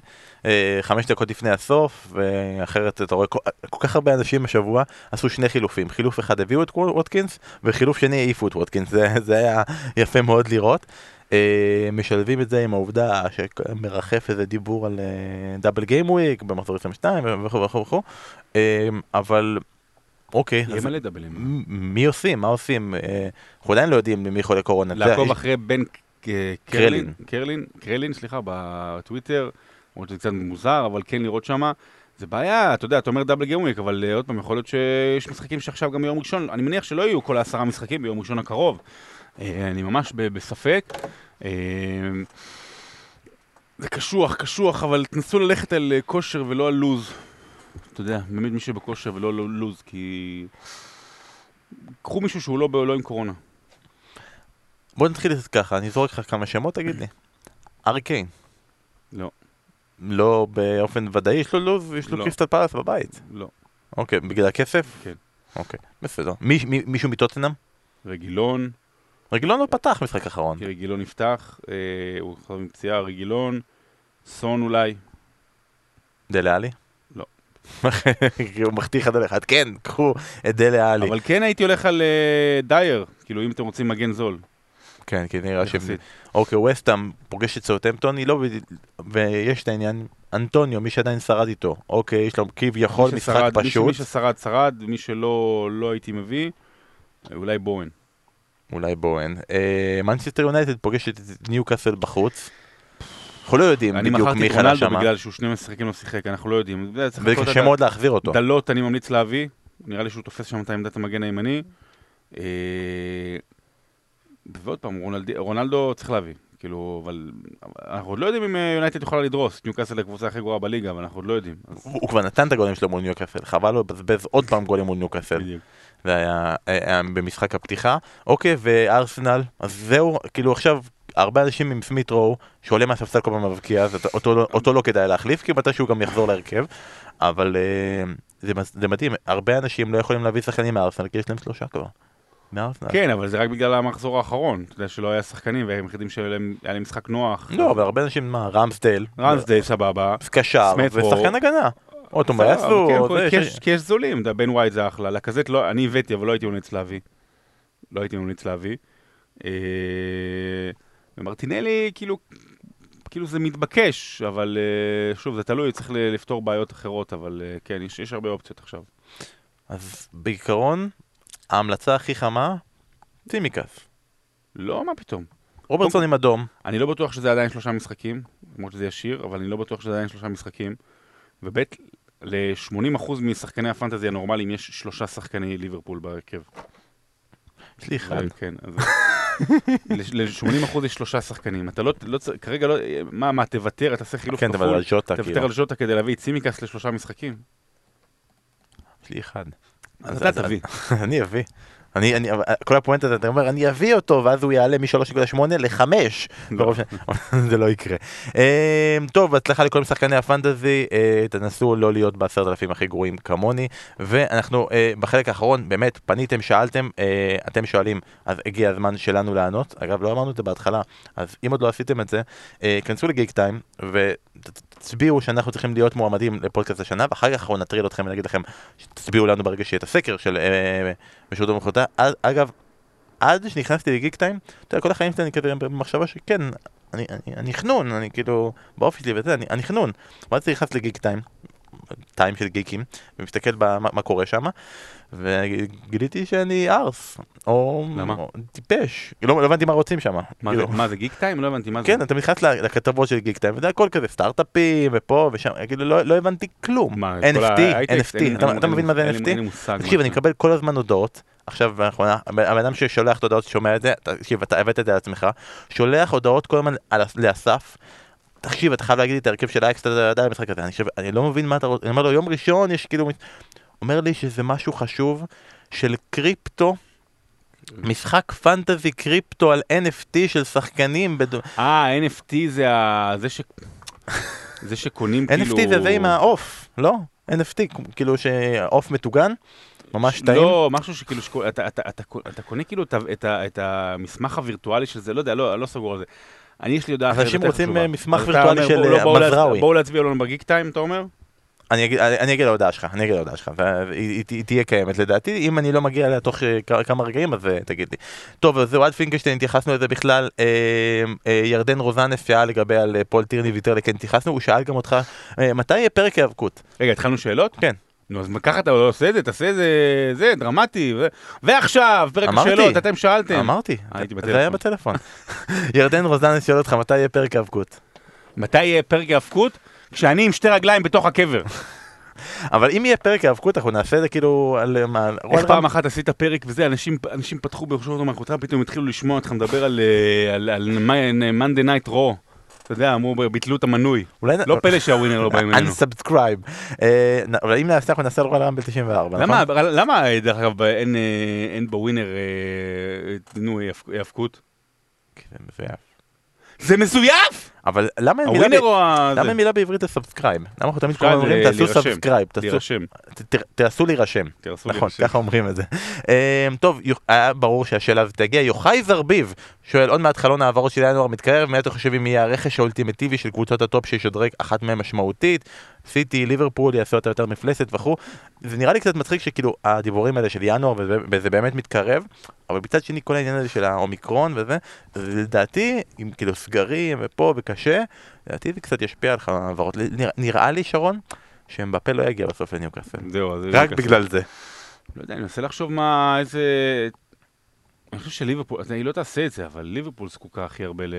אה, דקות לפני הסוף, ואחרת אתה רואה כל, כל כך הרבה אנשים השבוע עשו שני חילופים. חילוף אחד הביאו את ווטקינס, וחילוף שני העיפו את ווטקינס. זה, זה היה יפה מאוד לראות. אה, משלבים את זה עם העובדה שמרחף איזה דיבור על double gameweek במחזור 22 וכו' וכו' וכו'. אבל אוקיי, יהיה מלא דאבלים. מי עושים? מה עושים? אה, אנחנו עדיין לא יודעים מי חולה קורונה. לעקוב אחרי בן ק- קרלין. קרלין, קרלין, סליחה, בטוויטר, למרות שזה קצת מוזר, אבל כן לראות שמה. זה בעיה, אתה יודע, אתה אומר double gameweek, אבל אה, עוד פעם, יכול להיות שיש משחקים שעכשיו גם ביום ראשון, אני מניח שלא יהיו כל העשרה משחקים ביום ראשון הקרוב. אה, אני ממש בספק. אה, זה קשוח, קשוח, אבל תנסו ללכת על אה, כושר ולא על לוז. אתה יודע, באמת מי שבכושר ולא על לוז, כי... קחו מישהו שהוא לא, לא עם קורונה. בוא נתחיל את זה ככה, אני אזרוק לך כמה שמות, תגיד לי. אריקיין. לא. לא באופן ודאי, יש לו לוז, יש לו לא. קריסטל פלאס בבית. לא. אוקיי, בגלל הכסף? כן. אוקיי, בסדר. מי, מי, מישהו מטוטנאם? רגילון, רגילון לא פתח משחק אחרון. כי רגילון נפתח, אה, הוא חזר מפציעה, רגילון, סון אולי? לא. כי הוא מחטיא אחד על אחד, כן, קחו את דלה עלי. אבל כן הייתי הולך על אה, דייר, כאילו אם אתם רוצים מגן זול. כן, כי נראה ש... אוקיי, וסטאם פוגש את סאוטהמפטון, היא לא... ויש את העניין, אנטוניו, מי שעדיין שרד איתו. אוקיי, יש לו כביכול משחק פשוט. מי ששרד, שרד, מי שלא לא הייתי מביא, אה, אולי בואן. אולי בואן. מנצ'סטר יונייטד פוגשת את ניוקאסל בחוץ. אנחנו לא יודעים אני בדיוק מכרתי מי חלה שם. בגלל שהוא שני משחקים לא שיחק, אנחנו לא יודעים. וקשה מאוד להחזיר אותו. דלות אני ממליץ להביא, נראה לי שהוא תופס שם את עמדת המגן הימני. אה, ועוד פעם, רונלד- רונלדו צריך להביא, כאילו, אבל אנחנו עוד לא יודעים אם אה, יונייטד יכולה לדרוס. ניוקאסל הקבוצה הכי גרועה בליגה, אבל אנחנו עוד לא יודעים. אז הוא הוא כבר נתן את הגולים שלו מול ניוקאסל, חבל לו לבזבז עוד פעם גולים מול ניוקאסל. בדיוק. זה היה, היה במשחק הפתיחה. אוקיי, וארסנל, אז זהו, כאילו עכשיו, הרבה אנשים עם סמית רואו, שעולה מהספסל כל פעם מבקיע, אז אותו, לא- אותו לא כדאי להחליף, כי מתי שהוא גם יחזור להרכב. אבל אה, זה, זה מדהים, הרבה אנשים לא יכולים להביא שחקנים מארסנל, כי יש להם שלושה כבר. מארסנל. כן, אבל זה רק בגלל המחזור האחרון. אתה יודע שלא היה שחקנים, והם היחידים שהיה להם משחק נוח. לא, אבל הרבה אנשים, מה, רמסדייל, רנסדייל סבבה. קשר. ושחקן הגנה. או בסדר, תומאסו, אבל כן, כי יש- זולים, בן ווייט זה אחלה. לקזט לא, אני הבאתי, אבל לא הייתי ממליץ להביא. לא הייתי ממליץ להביא. אה, ומרטינלי, כאילו, כאילו זה מתבקש, אבל אה, שוב, זה תלוי, צריך לפתור בעיות אחרות, אבל אה, כן, יש יש הרבה אופציות עכשיו. אז בעיקרון, ההמלצה הכי חמה, צימקס. לא, מה פתאום. רוברטסון עם אדום, אני לא בטוח שזה עדיין שלושה משחקים, למרות שזה ישיר, אבל אני לא בטוח שזה עדיין שלושה משחקים. וב' ל-80% משחקני הפנטזי הנורמליים יש שלושה שחקני ליברפול בהרכב. יש לי אחד. כן, אז... ל-80% יש שלושה שחקנים. אתה לא, לא צריך, כרגע לא, מה, מה, תוותר, אתה תעשה חילוף כן, אבל על שוטה, תוותר כאילו. על שוטה כדי להביא את צימקס לשלושה משחקים. יש לי אחד. אז אתה תביא. (laughs) אני אביא. אני, אני, אבל כל הפואנטה, אתה אומר, אני אביא אותו, ואז הוא יעלה מ-3.8 ל-5. לא. זה לא יקרה. אה, טוב, בהצלחה לכל שחקני הפנטזי, אה, תנסו לא להיות בעשרת אלפים הכי גרועים כמוני, ואנחנו אה, בחלק האחרון, באמת, פניתם, שאלתם, אה, אתם שואלים, אז הגיע הזמן שלנו לענות. אגב, לא אמרנו את זה בהתחלה, אז אם עוד לא עשיתם את זה, אה, כנסו לגיק טיים, ותצביעו שאנחנו צריכים להיות מועמדים לפודקאסט השנה, ואחר כך אנחנו נטריד אתכם ונגיד לכם, תצביעו לנו ברגע שיהיה את הסקר של אה, בשירות המחלטה. אגב, עד שנכנסתי לגיק טיים, אתה יודע, כל החיים שלי אני כזה במחשבה שכן, אני, אני, אני חנון, אני כאילו, באופי שלי וזה, אני, חנון. ואז נכנס לגיק טיים, טיים של גיקים, ומסתכל במה מה קורה שם, וגיליתי שאני ארס, או, למה? או טיפש, לא, לא הבנתי מה רוצים שם. מה זה- מה זה גיק טיים? לא הבנתי מה זה. כן, אתה נכנס לכתבות של גיק טיים, וזה הכל כזה סטארט-אפים ופה ושם, כאילו לא, לא הבנתי כלום. מה, NFT? NFT, אתה, מבין מה זה NFT? אין לי מושג. תקשיב, אני. מקבל כל הזמן הודעות, עכשיו באחרונה, הבן אדם ששולח את ההודעות שומע את זה, תקשיב, אתה הבאת את זה על עצמך, שולח הודעות כל הזמן לאסף, תקשיב, אתה חייב להגיד לי את ההרכב של אייקס, אתה יודע, המשחק הזה, אני חושב, אני לא מבין מה אתה רוצה, אני אומר לו, יום ראשון יש כאילו, אומר לי שזה משהו חשוב של קריפטו, משחק פנטזי קריפטו על NFT של שחקנים. אה, NFT זה ה... זה ש... זה שקונים (laughs) כאילו... NFT זה זה עם העוף, לא? NFT, כאילו שעוף מטוגן, ממש טעים. לא, משהו שכאילו, אתה, אתה, אתה, אתה קונה כאילו את, את, את המסמך הווירטואלי של זה, לא יודע, לא, לא סגור על זה. אני, יש לי הודעה אחרת אנשים רוצים. אה, מסמך וירטואלי של, בואו- אה, מזרעוי. בואו להצביע לנו בגיק טיים, אתה אומר? אני אגיד, אני, אגיד להודעה שלך, אני אגיד להודעה שלך, והיא היא- היא תהיה קיימת לדעתי, אם אני לא מגיע אליה תוך אה, כמה רגעים אז אה, תגיד לי. טוב, אז זהו, עד פינקלשטיין התייחסנו לזה בכלל, אה, אה, ירדן רוזנס שאל לגבי על אה, פול טירני ויטרלי, כן התייחסנו, הוא שאל גם אותך, אה, מתי יהיה פרק היאבקות? רגע, התחלנו שאלות? כן. נו, אז ככה אתה לא עושה את זה, תעשה את זה, זה, דרמטי. ו... ועכשיו, פרק אמרתי. השאלות, אתם שאלתם. אמרתי, הייתי זה היה בטלפון. (laughs) ירדן רוזנס שואל אותך מתי יהיה פרק היאבקות. מתי יהיה פרק ההאבקות? כשאני עם שתי רגליים בתוך הקבר. (laughs) אבל אם יהיה פרק היאבקות אנחנו נעשה את זה כאילו על מה... איך פעם אחת עשית פרק וזה, אנשים, אנשים פתחו בראשות המלכותך, פתאום התחילו לשמוע אותך מדבר על, אה, על, על Monday Night Raw. אתה יודע, אמרו, ביטלו את המנוי. אולי לא פלא שהווינר לא באים אלינו. (laughs) unsubscribe. אה, נ- אבל אם נעשה אנחנו נעשה על Royal Rumble 94, למה, נכון? למה, דרך אגב, אין, אה, בווינר, אה, נו, היאבק- היאבקות? כי זה מזויף. זה מזויף! אבל למה אין מילה ב- או ה... למה זה? מילה בעברית ל subscribe? למה אנחנו תמיד אומרים זה תעשו. subscribe, תעשו- להירשם. נכון. ככה אומרים את זה. אמ, טוב, היה ברור שהשאלה הזאת תגיע. יוחאי זרביב שואל, עוד מעט חלון העברות של ינואר מתקרב, מה אתם חושבים יהיה הרכש האולטימטיבי של קבוצות הטופ שישדרג אחת מהן משמעותית? סיטי, ליברפול יעשו אותה יותר מפלצת וכו'. זה נראה לי קצת מצחיק שכאילו הדיבורים האלה של ינואר וזה, באמת מתקרב, אבל מצד שני כל העניין הזה של האומיקרון וזה, זה לדעתי, עם כאילו סגרים ופה וקשה, לדעתי זה קצת ישפיע על העברות. נראה, נראה לי שרון, שאמבפה לא יגיע בסוף לניוקאסל. זהו, אז... רק. בגלל זה. לא יודע, אני מנסה לחשוב מה, איזה... אני חושב שליברפול, היא לא תעשה את זה, אבל ליברפול זקוקה הכי הרבה ל...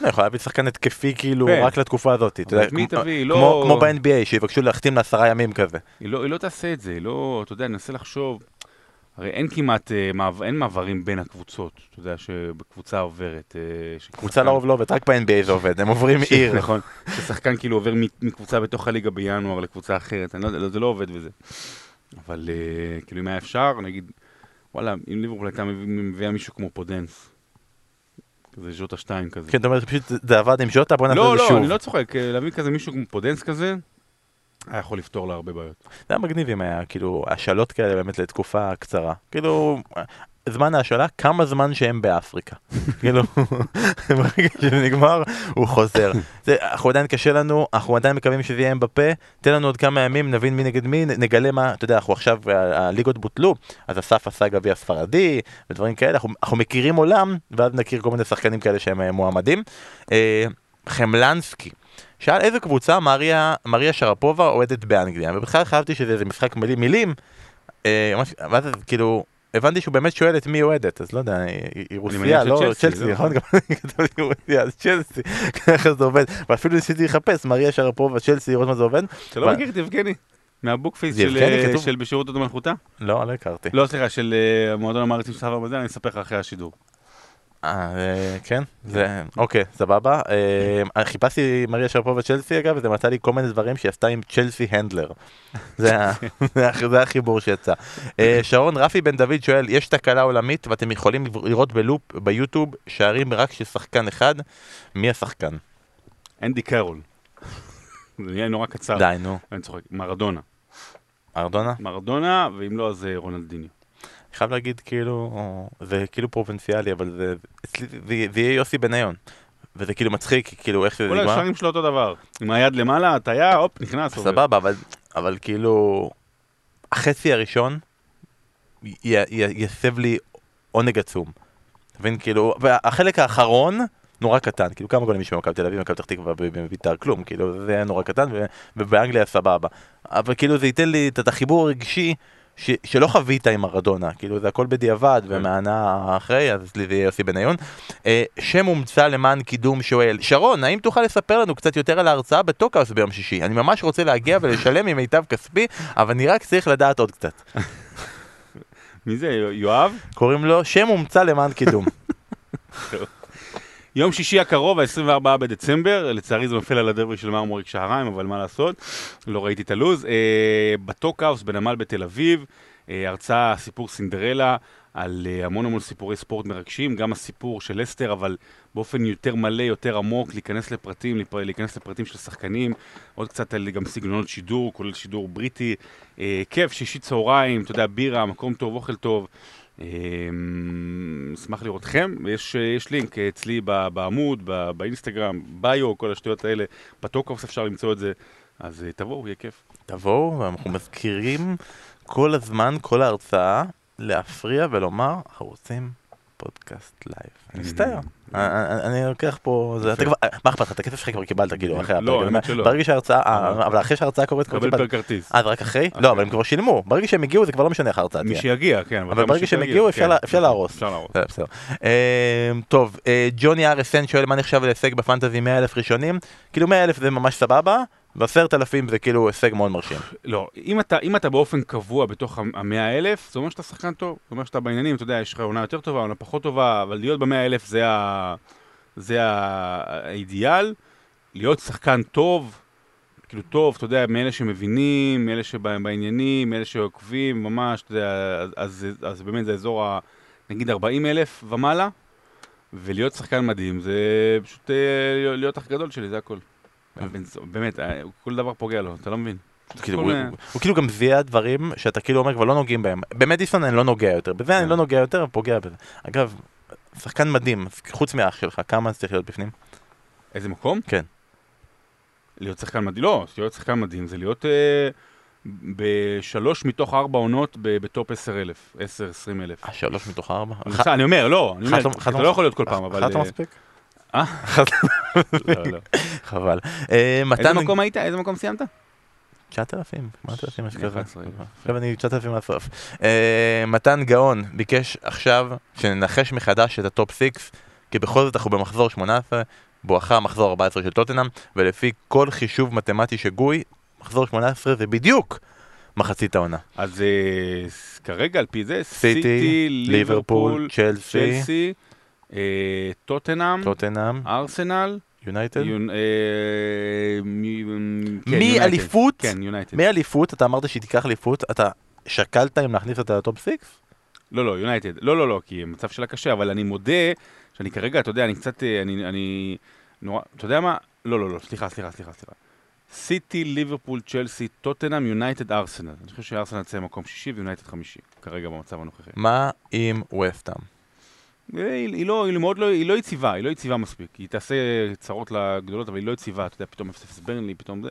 לא, יכולה להביא שחקן התקפי כאילו כן. רק לתקופה הזאת. את מי כמו- תביא? לא- כמו ב-NBA, שיבקשו להחתים לעשרה ימים כזה. לא, היא לא תעשה את זה, היא לא, אתה יודע, אני מנסה לחשוב, הרי אין כמעט, אה, אין מעברים בין הקבוצות, אתה יודע, שבקבוצה עוברת. אה, קבוצה לרוב לא עובדת, רק ב-NBA זה עובד, הם עוברים עיר. נכון, ששחקן כאילו עובר מקבוצה בתוך הליגה בינואר לקבוצה אחרת, אני לא יודע, זה לא עובד וזה. אבל אה, כאילו אם היה אפשר, נגיד, וואלה, אם ליברפול הייתה מביא- מביאה מישהו כמו פודנס, כזה ז'וטה 2 כזה. כן, אתה אומר, פשוט זה עבד עם ז'וטה, בוא נעשה לא, את זה לא, שוב. אני לא צוחק, להביא כזה מישהו כמו פודנס כזה, היה יכול לפתור לה הרבה בעיות. זה היה מגניב אם היה כאילו השאלות כאלה באמת לתקופה קצרה. כאילו, זמן ההשאלה, כמה זמן שהם באפריקה. (laughs) כאילו, ברגע שזה נגמר, הוא חוזר. זה, אנחנו עדיין קשה לנו, אנחנו עדיין מקווים שזה יהיה בפה, תן לנו עוד כמה ימים, נבין מי נגד מי, נגלה מה, אתה יודע, אנחנו עכשיו, ה- הליגות בוטלו, אז אסף עשה גביע ספרדי, ודברים כאלה, אנחנו, אנחנו מכירים עולם, ואז נכיר כל מיני שחקנים כאלה שהם אה, מועמדים. אה, חמלנסקי. שאל איזה קבוצה מריה, מריה שרפובה אוהדת באנגליה, ובכלל חשבתי שזה איזה משחק מילים, מילים, אה, ואז כאילו, הבנתי שהוא באמת שואל את מי אוהדת, אז לא יודע, היא- רוסיה, לא צ'לסי, לא? נכון? גם אני כתבתי רוסיה, אז צ'לסי, ככה זה עובד, ואפילו ניסיתי לחפש מריה שרפובה, צ'לסי, לראות מה זה עובד, אתה לא? מכיר את יבגני? של, יבגני אה, כתוב? של בשירות עוד מלכותה? לא, לא הכרתי. לא, סליחה, של אה, המועדון המעריצים של סבא בזה, אני אספר לך אחרי השידור. אה, אה, כן, זה, אוקיי, סבבה. אה, חיפשתי מריה שרפובה צ'לסי אגב, וזה מצא לי כל מיני דברים שהיא עשתה עם צ'לסי הנדלר. זה (laughs) החיבור שיצא. שרון רפי בן דוד שואל, יש תקלה עולמית ואתם יכולים לראות בלופ ביוטיוב שערים רק של שחקן אחד, מי השחקן? אנדי קרול. זה נהיה נורא קצר. די, נו. אני צוחק. מרדונה. ארדונה? מרדונה, ואם לא, אז רונלדיניו. אני חייב להגיד כאילו, או, זה כאילו פרובינציאלי, אבל זה, אצלי זה, זה יהיה יוסי בניון. וזה כאילו מצחיק, כאילו איך שזה כל נגמר. השערים שלו אותו דבר. עם היד למעלה, הטיה, הופ, נכנס. סבבה, אבל, אבל כאילו, החצי הראשון י- י- יסב לי עונג עצום. אתה מבין, כאילו, והחלק האחרון נורא קטן, כאילו כמה גולים יש במכבי תל אביב, מכבי פתח תקווה ובית"ר, כלום, כאילו זה היה נורא קטן, ובאנגליה סבבה. אבל כאילו זה ייתן לי את החיבור הרגשי ש- שלא חווית עם מרדונה, כאילו זה הכל בדיעבד, כן. ומהנה אחרי, אז אצלי זה יהיה יוסי בניון. אה, שם הומצא למען קידום שואל, שרון, האם תוכל לספר לנו קצת יותר על ההרצאה בטוקהאוס ביום שישי? אני ממש רוצה להגיע ולשלם ממיטב כספי, אבל אני רק צריך לדעת עוד קצת. מי זה? יו- יואב? קוראים לו שם הומצא למען קידום. (laughs) יום שישי הקרוב, ה-24 בדצמבר, לצערי זה נופל על הדרבי של מרמוריק שעריים, אבל מה לעשות, לא ראיתי את הלו"ז. אה, בטוקהאוס בנמל בתל אביב, אה, הרצאה, סיפור סינדרלה, על אה, המון המון סיפורי ספורט מרגשים, גם הסיפור של אסתר, אבל באופן יותר מלא, יותר עמוק, להיכנס לפרטים, לפ- להיכנס לפרטים של שחקנים, עוד קצת על גם סגנונות שידור, כולל שידור בריטי. אה, כיף, שישי צהריים, אתה יודע, בירה, מקום טוב, אוכל טוב. אמ, אשמח לראותכם, יש, יש לינק אצלי בעמוד, באינסטגרם, ביו, כל השטויות האלה, בטוקאוס אפשר למצוא את זה, אז אה, תבואו, יהיה כיף. תבואו, ואנחנו מזכירים כל הזמן, כל ההרצאה, להפריע ולומר, אנחנו רוצים פודקאסט לייב. אני מצטער. אני- אני לוקח פה, מה אכפת לך, את הכסף שלך כבר קיבלת, כאילו, אחרי לא, הפרק. האמת שלא. ברגע שההרצאה, אה, אבל- אבל אחרי שההרצאה קורית, כבר קבל קיבלת. פר כרטיס. אה, רק אחרי? לא, אבל הם כבר שילמו. ברגע שהם הגיעו, זה כבר לא משנה איך ההרצאה מי תהיה. שיגיע, כן. אבל ברגע שהם הגיעו, אפשר כן. אפשר להרוס. אפשר להרוס. אה, טוב, אה, ג'וני RSN שואל מה נחשב להישג בפנטזי 100 אלף ראשונים? כאילו 100 אלף זה ממש סבבה, ועשרת אלפים זה כאילו הישג מאוד מרשים. לא, אם אתה, אם אתה באופן קבוע בתוך המאה אלף, זה אומר שאתה שחקן טוב. זה אומר שאתה בעניינים, אתה יודע, יש לך עונה יותר טובה, עונה פחות טובה, אבל להיות במאה אלף זה, ה... זה ה... האידיאל. להיות שחקן טוב, כאילו טוב, אתה יודע, מאלה שמבינים, מאלה שבעניינים, מאלה שעוקבים, ממש, אתה יודע, אז, אז, אז באמת זה אזור ה... נגיד 40 אלף ומעלה. ולהיות שחקן מדהים זה פשוט אה, להיות אח גדול שלי, זה הכל. באמת, אה, כל דבר פוגע לו, אתה לא מבין. כאילו, הוא, כאילו גם זיהה דברים שאתה כאילו אומר כבר לא נוגעים בהם. במדיסון אני לא נוגע יותר, בזה אני כן. לא נוגע יותר, פוגע בזה. אגב, שחקן מדהים, חוץ מאח שלך, כמה זה צריך להיות בפנים? איזה מקום? כן. להיות שחקן מדהים, לא, להיות שחקן מדהים זה להיות אה, בשלוש מתוך ארבע עונות ב- בטופ עשר אלף, עשר, עשרים אלף. אה, שלוש מתוך ארבע? אני אומר, לא, אני אומר, אחת לא- יכול להיות כל פעם, אבל... אחת לא אה, מספיק? אה? אחת- לא, לא. חבל. אה, איזה. מקום היית? איזה מקום סיימת? 9,000, 8,000, משהו אני כזה. 11. עכשיו אני 9,000 מהסוף. אה, מתן גאון ביקש עכשיו שננחש מחדש את הטופ 6, כי בכל זאת אנחנו במחזור 18, בואכה המחזור 14 של טוטנאם, ולפי כל חישוב מתמטי שגוי, מחזור 18 זה בדיוק מחצית העונה. אז אה, כרגע על פי זה, סיטי, ליברפול, צ'לסי, טוטנאם, טוטנאם, ארסנל, יונייטד. יונ- אה, כן. מאליפות, כן, יונייטד. מאליפות, אתה אמרת שהיא תיקח אליפות, אתה שקלת אם להכניס אותה לטופ 6? לא, לא, יונייטד. לא, לא, לא, כי המצב שלה קשה, אבל אני מודה שאני כרגע, אתה יודע, אני קצת, אה, אני, אני נורא, אתה יודע מה? לא, לא, לא, סליחה, סליחה, סליחה, סליחה. סיטי, ליברפול, צ'לסי, טוטנאם, יונייטד, ארסנל. אני חושב שארסנל יצא במקום שישי ויונייטד חמישי, כרגע במצב הנוכחי. מה עם וסטאם? היא, היא לא, היא מאוד לא, היא לא יציבה, היא לא יציבה מספיק. היא תעשה צרות לגדולות, אבל היא לא יציבה, אתה יודע, פתאום אפס ברנלי, פתאום זה.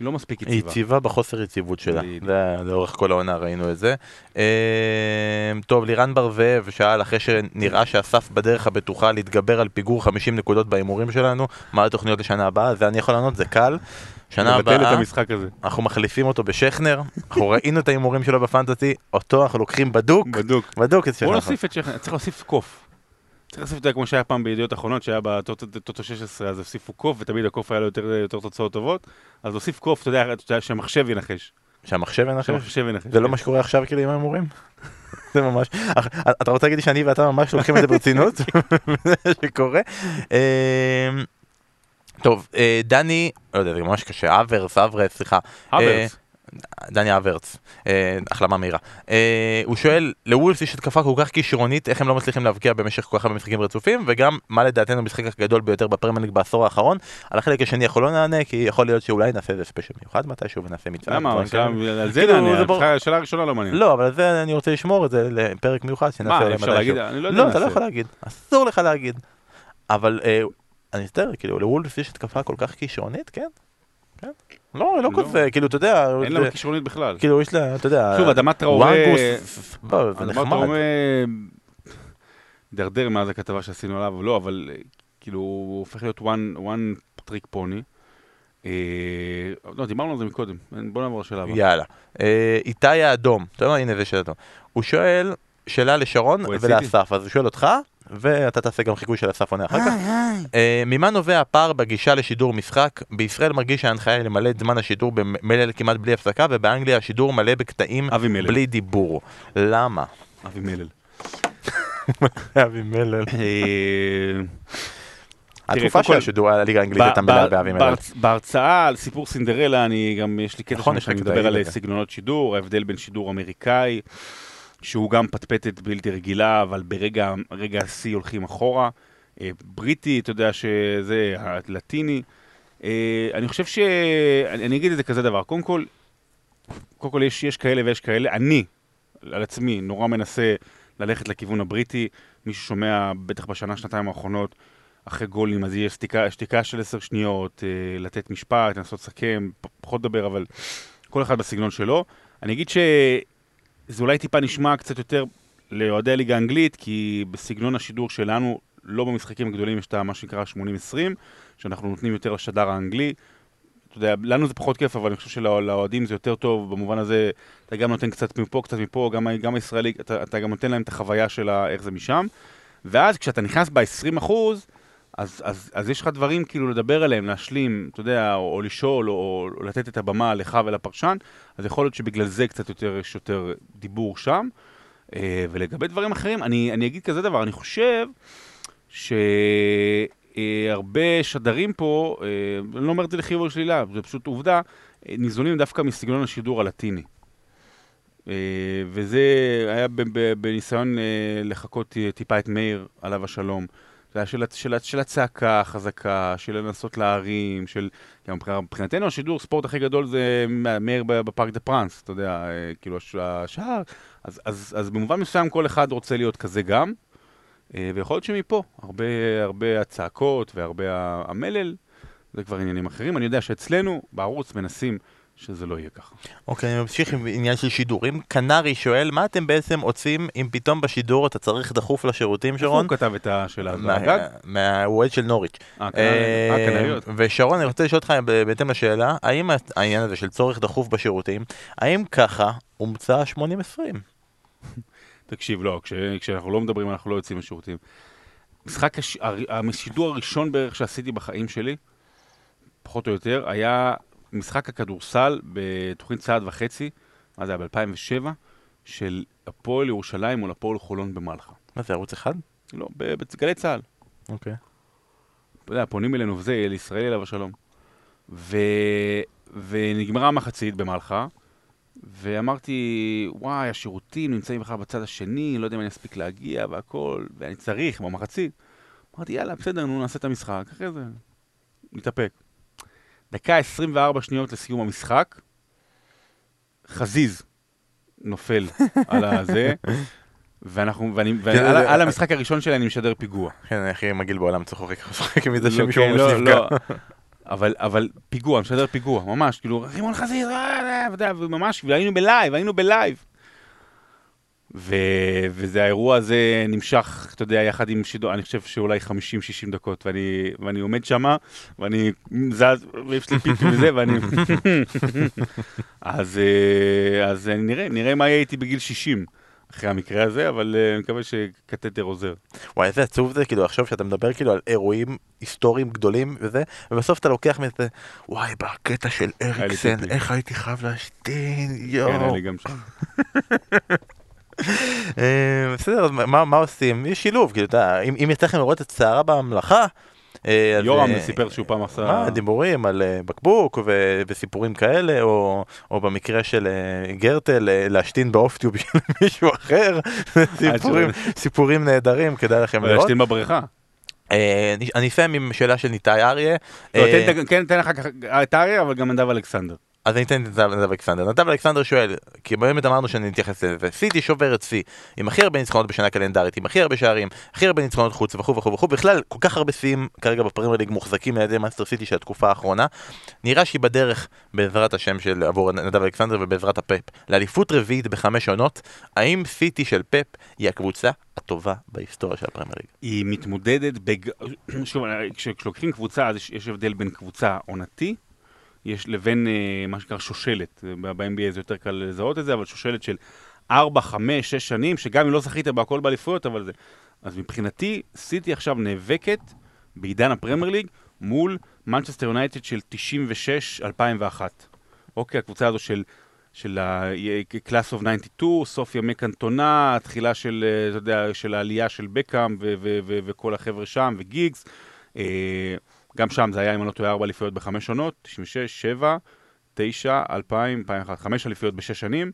היא לא מספיק היא יציבה. יציבה בחוסר יציבות שלה. זה לאורך כל העונה ראינו את זה. אה, טוב, לירן בר זאב שאל אחרי שנראה שאסף בדרך הבטוחה להתגבר על פיגור 50 נקודות בהימורים שלנו, מה התוכניות לשנה הבאה? זה אני יכול לענות, זה קל. שנה לבטל את הבאה המשחק הזה. אנחנו מחליפים אותו בשכנר, אנחנו ראינו את ההימורים שלו בפנטסי, אותו אנחנו לוקחים בדוק, בדוק. בדוק את בוא שכנר. נוסיף את שכנר, צריך להוסיף קוף. צריך להוסיף את זה כמו שהיה פעם בידיעות אחרונות, שהיה בטוטו 16, אז הוסיפו קוף, ותמיד הקוף היה לו יותר, יותר תוצאות טובות. אז להוסיף קוף, אתה יודע, שהמחשב ינחש. שהמחשב ינחש? שהמחשב ינחש. זה לא מה שקורה עכשיו כאילו עם ההימורים? (laughs) זה ממש, אתה רוצה להגיד לי שאני ואתה ממש לוקחים את זה ברצינות? (laughs) (laughs) זה שקורה. טוב, אה, דני, לא יודע, זה ממש קשה, אברס, אברס, סליחה. הוורץ. דני אברץ, אה, החלמה מהירה. אה, הוא שואל, לוולבס יש התקפה כל כך כישרונית, איך הם לא מצליחים להבקיע במשך כל כך הרבה משחקים רצופים, וגם מה לדעתנו המשחק הגדול ביותר בפרמייליג בעשור האחרון. על החלק השני אנחנו לא נענה, כי יכול להיות שאולי נעשה איזה ספיישל מיוחד מתישהו ונעשה מצעד. למה? כאלה. על זה כאילו, נענה. השאלה הראשונה לא מעניין. לא, אבל על זה אני רוצה לשמור את זה לפרק מיוחד שנעשה מה, עליהם אפשר מתישהו. להגיד? אני לא יודע לא, מה אתה לא. יכול להגיד, אסור לך להגיד. אבל אה, אני מצטער, כאילו, לוולפס יש התקפה כל כך כישרונית, כן? כן? לא, לא לא. כזה, כאילו, אתה יודע, אין להם כישרונית בכלל. כאילו, יש לה, אתה יודע, שוב, אדמת טראומה... וואנגוס, לא, אדמת. טראומה... דרדר מאז הכתבה שעשינו עליו, לא, אבל אה, כאילו, הוא הופך להיות one, pony. אה, לא, דיברנו על זה מקודם, בוא נעבור לשאלה הבאה. יאללה. אה, איתי האדום, אתה יודע מה, הנה זה שאלתו. הוא שואל שאלה לשרון ולאסף, אז הוא שואל אותך, ואתה תעשה גם חיקוי של אסף עונה אחר כך. אה, ממה נובע הפער בגישה לשידור משחק? בישראל מרגיש שההנחיה היא למלא את זמן השידור במלל כמעט בלי הפסקה, ובאנגליה השידור מלא בקטעים. בלי דיבור. למה? אבי מלל. (laughs) אבי מלל. אה, התקופה של השידור על הליגה האנגלית הייתה מלאה באבי מלל. בהרצ- בהרצאה על סיפור סינדרלה, אני גם, יש לי קטע נכון, שאני מדבר על. סגנונות שידור, ההבדל בין שידור אמריקאי, שהוא גם פטפטת בלתי רגילה, אבל ברגע רגע השיא הולכים אחורה. אה, בריטי, אתה יודע שזה, הלטיני. אה, אני חושב ש... אני אגיד את זה כזה דבר, קודם כל, קודם כל יש, יש כאלה ויש כאלה, אני, על עצמי, נורא מנסה ללכת לכיוון הבריטי, מי ששומע, בטח בשנה, שנתיים האחרונות, אחרי גולים, אז יש שתיקה, שתיקה של עשר שניות, אה, לתת משפט, לנסות לסכם, פחות לדבר, אבל כל אחד בסגנון שלו. אני אגיד שזה אולי טיפה נשמע קצת יותר לאוהדי הליגה האנגלית, כי בסגנון השידור שלנו, לא במשחקים הגדולים יש את מה שנקרא 80-20, שאנחנו נותנים יותר לשדר האנגלי. אתה יודע, לנו זה פחות כיף, אבל אני חושב שלאוהדים זה יותר טוב, במובן הזה, אתה גם נותן קצת מפה, קצת מפה, גם, גם הישראלי, אתה, אתה גם נותן להם את החוויה של איך זה משם. ואז כשאתה נכנס ב-20 אחוז, אז, אז, אז יש לך דברים כאילו לדבר עליהם, להשלים, אתה יודע, או, או לשאול, או, או לתת את הבמה לך ולפרשן, אז יכול להיות שבגלל זה קצת יותר, יש יותר דיבור שם. אה, ולגבי דברים אחרים, אני, אני אגיד כזה דבר, אני חושב שהרבה שדרים פה, אה, אני לא אומר את זה לחיוב או לשלילה, זה פשוט עובדה, אה, ניזונים דווקא מסגנון השידור הלטיני. אה, וזה היה בניסיון אה, לחקות טיפה את מאיר, עליו השלום. של, של, של הצעקה החזקה, של לנסות להרים, של... גם מבחינתנו השידור ספורט הכי גדול זה מאיר בפארק דה פרנס, אתה יודע, אה, כאילו השער. אז, אז, אז במובן מסוים כל אחד רוצה להיות כזה גם, אה, ויכול להיות שמפה, הרבה, הרבה הצעקות והרבה המלל, זה כבר עניינים אחרים. אני יודע שאצלנו בערוץ מנסים שזה לא יהיה ככה. אוקיי, אני ממשיך עם עניין של שידורים. קנרי שואל, מה אתם בעצם עושים אם פתאום בשידור אתה צריך דחוף לשירותים, שרון? איפה הוא כתב את השאלה הזו? מהגג? מהווד של נוריץ'. אה, אה קנריות. ושרון, אני רוצה לשאול אותך בהתאם לשאלה, האם העניין הזה של צורך דחוף בשירותים, האם ככה הומצא 80-20? תקשיב, לא, כשאנחנו לא מדברים אנחנו לא יוצאים לשירותים. משחק, השידור הראשון בערך שעשיתי בחיים שלי, פחות או יותר, היה משחק הכדורסל בתוכנית צעד וחצי, מה זה היה ב-2007, של הפועל ירושלים מול הפועל חולון במלחה. מה זה, ערוץ אחד? לא, בגלי צה"ל. אוקיי. אתה יודע, פונים אלינו וזה, אל ישראל אליו השלום. ו... ונגמרה המחצית במלחה, ואמרתי, וואי, השירותים נמצאים בכלל בצד השני, לא יודע אם אני אספיק להגיע והכל, ואני צריך במחצית. אמרתי, יאללה, בסדר, נו, נעשה את המשחק, אחרי זה נתאפק. דקה 24 שניות לסיום המשחק, חזיז נופל (laughs) על הזה, ואנחנו, ואני, ועל על המשחק הראשון שלי אני משדר פיגוע. כן, הכי מגעיל בעולם (laughs) צוחק מזה לא, שמישהו כן, לא, נפגע. לא. אבל, אבל פיגוע, משדר פיגוע, ממש, כאילו, רימון חזיז, אה, אה, וממש, והיינו בלייב, היינו בלייב. ו... וזה האירוע הזה נמשך, אתה יודע, יחד עם שידור, אני חושב שאולי 50-60 דקות, ואני, ואני עומד שמה, ואני זז, ויש לי פיפי וזה, ואני... אז, אה, אז נראה, נראה מה יהיה איתי בגיל 60. אחרי המקרה הזה, אבל uh, אני מקווה שקתטר עוזר. וואי, איזה עצוב זה, כאילו, עכשיו שאתה מדבר כאילו על אירועים היסטוריים גדולים וזה, ובסוף אתה לוקח מזה, וואי, בקטע של אריקסן, איך הייתי חייב להשתין, יואו. כן, היה לי גם שם. אה, בסדר, מה עושים? יש שילוב, כאילו, אתה יודע, אם יצא לכם לראות את סערה בממלכה, אה, יורם אה, סיפר שהוא פעם עשה... דיבורים על בקבוק וסיפורים כאלה, או במקרה של גרטל, להשתין ב hot tub (laughs) של מישהו אחר, סיפורים נהדרים, כדאי לכם לראות. להשתין בבריכה. אני אסיים עם שאלה של ניתאי אריה. לא, כן, תן אחר כך את אריה, אבל גם נדב אלכסנדר. אז אני אתן את נדב אלכסנדר. נדב אלכסנדר שואל, כי באמת אמרנו שאני אתייחס לזה, סיטי שוברת שיא, עם הכי הרבה ניצחונות בשנה קלנדרית, עם הכי הרבה שערים, הכי הרבה ניצחונות חוץ וכו' וכו' וכו', בכלל כל כך הרבה שיאים כרגע בפרמייר ליג מוחזקים על ידי מנצ'סטר סיטי של התקופה האחרונה. נראה שהיא בדרך, בעזרת השם של עבור נדב אלכסנדר ובעזרת הפפ, לאליפות רביעית בחמש עונות, האם סיטי של פפ היא הקבוצה הטובה בהיסטוריה של הפרמייר ליג? היא מתמודדת, בג... (clears throat) שוב, כשלוקחים קבוצה אז יש הבדל בין קבוצה עונתי יש לבין אה, מה שנקרא שושלת, ב-NBA זה יותר קל לזהות את זה, אבל שושלת של 4, 5, 6 שנים, שגם אם לא זכית בהכל באליפויות, אבל זה... אז מבחינתי, סיטי עכשיו נאבקת בעידן הפרמייר ליג מול מנצ'סטר יונייטד של 96-2001. אוקיי, הקבוצה הזו של, של ה-Class of 92, סוף ימי קנטונה, התחילה של, אה, אתה יודע, של העלייה של בקאם וכל החבר'ה שם, וגיגס. אה, גם שם זה היה, אם אני לא טועה, ארבע אליפויות בחמש עונות, 96, 7, 9, 2000, 2001, חמש אליפויות בשש שנים.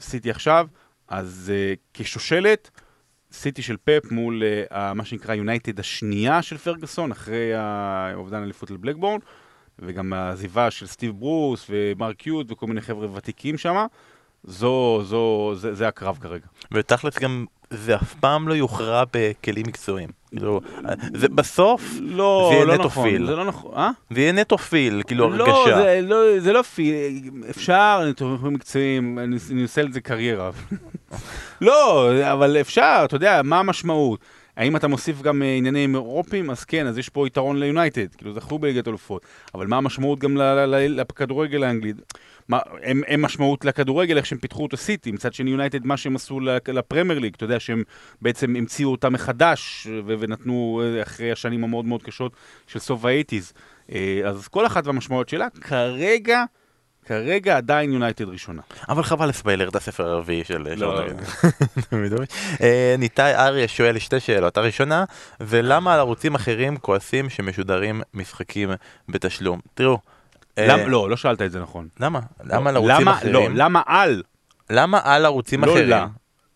סיטי עכשיו, אז uh, כשושלת, סיטי של פפ מול uh, מה שנקרא יונייטד השנייה של פרגוסון, אחרי האובדן האליפות לבלקבורן, וגם העזיבה של סטיב ברוס ומרק יוד וכל מיני חבר'ה ותיקים שם. זו, זו, זה, זה הקרב כרגע. ותכלס גם זה אף פעם לא יוכרע בכלים מקצועיים. כאילו, זה בסוף, לא, זה יהיה לא נטו נכון, פיל. זה לא נכון, אה? זה יהיה נטו פיל, כאילו לא, הרגשה. זה לא, זה לא פיל, אפשר, ניתוחים מקצועיים, אני, אני עושה לזה קריירה. (laughs) לא, אבל אפשר, אתה יודע, מה המשמעות? האם אתה מוסיף גם אה, עניינים אירופיים? אז כן, אז יש פה יתרון ליונייטד, כאילו זכו בליגת אלופות. אבל מה המשמעות גם לכדורגל האנגלי? מה, הם, הם משמעות לכדורגל, איך שהם פיתחו את הסיטי. מצד שני, יונייטד, מה שהם עשו לפרמייר ליג, אתה יודע שהם בעצם המציאו אותה מחדש, ו- ונתנו אה, אחרי השנים המאוד מאוד קשות של סוף האייטיז. אה, אז כל אחת והמשמעות שלה, כרגע... כרגע עדיין יונייטד ראשונה. אבל חבל לספיילר את הספר הרביעי של... לא. (laughs) אה, ניתאי אריה שואל שתי שאלות. הראשונה, זה למה על ערוצים אחרים כועסים שמשודרים משחקים בתשלום? תראו. אה, לא, לא שאלת את זה נכון. למה? למה על ערוצים אחרים? לא, למה על? למה על ערוצים לא אחרים?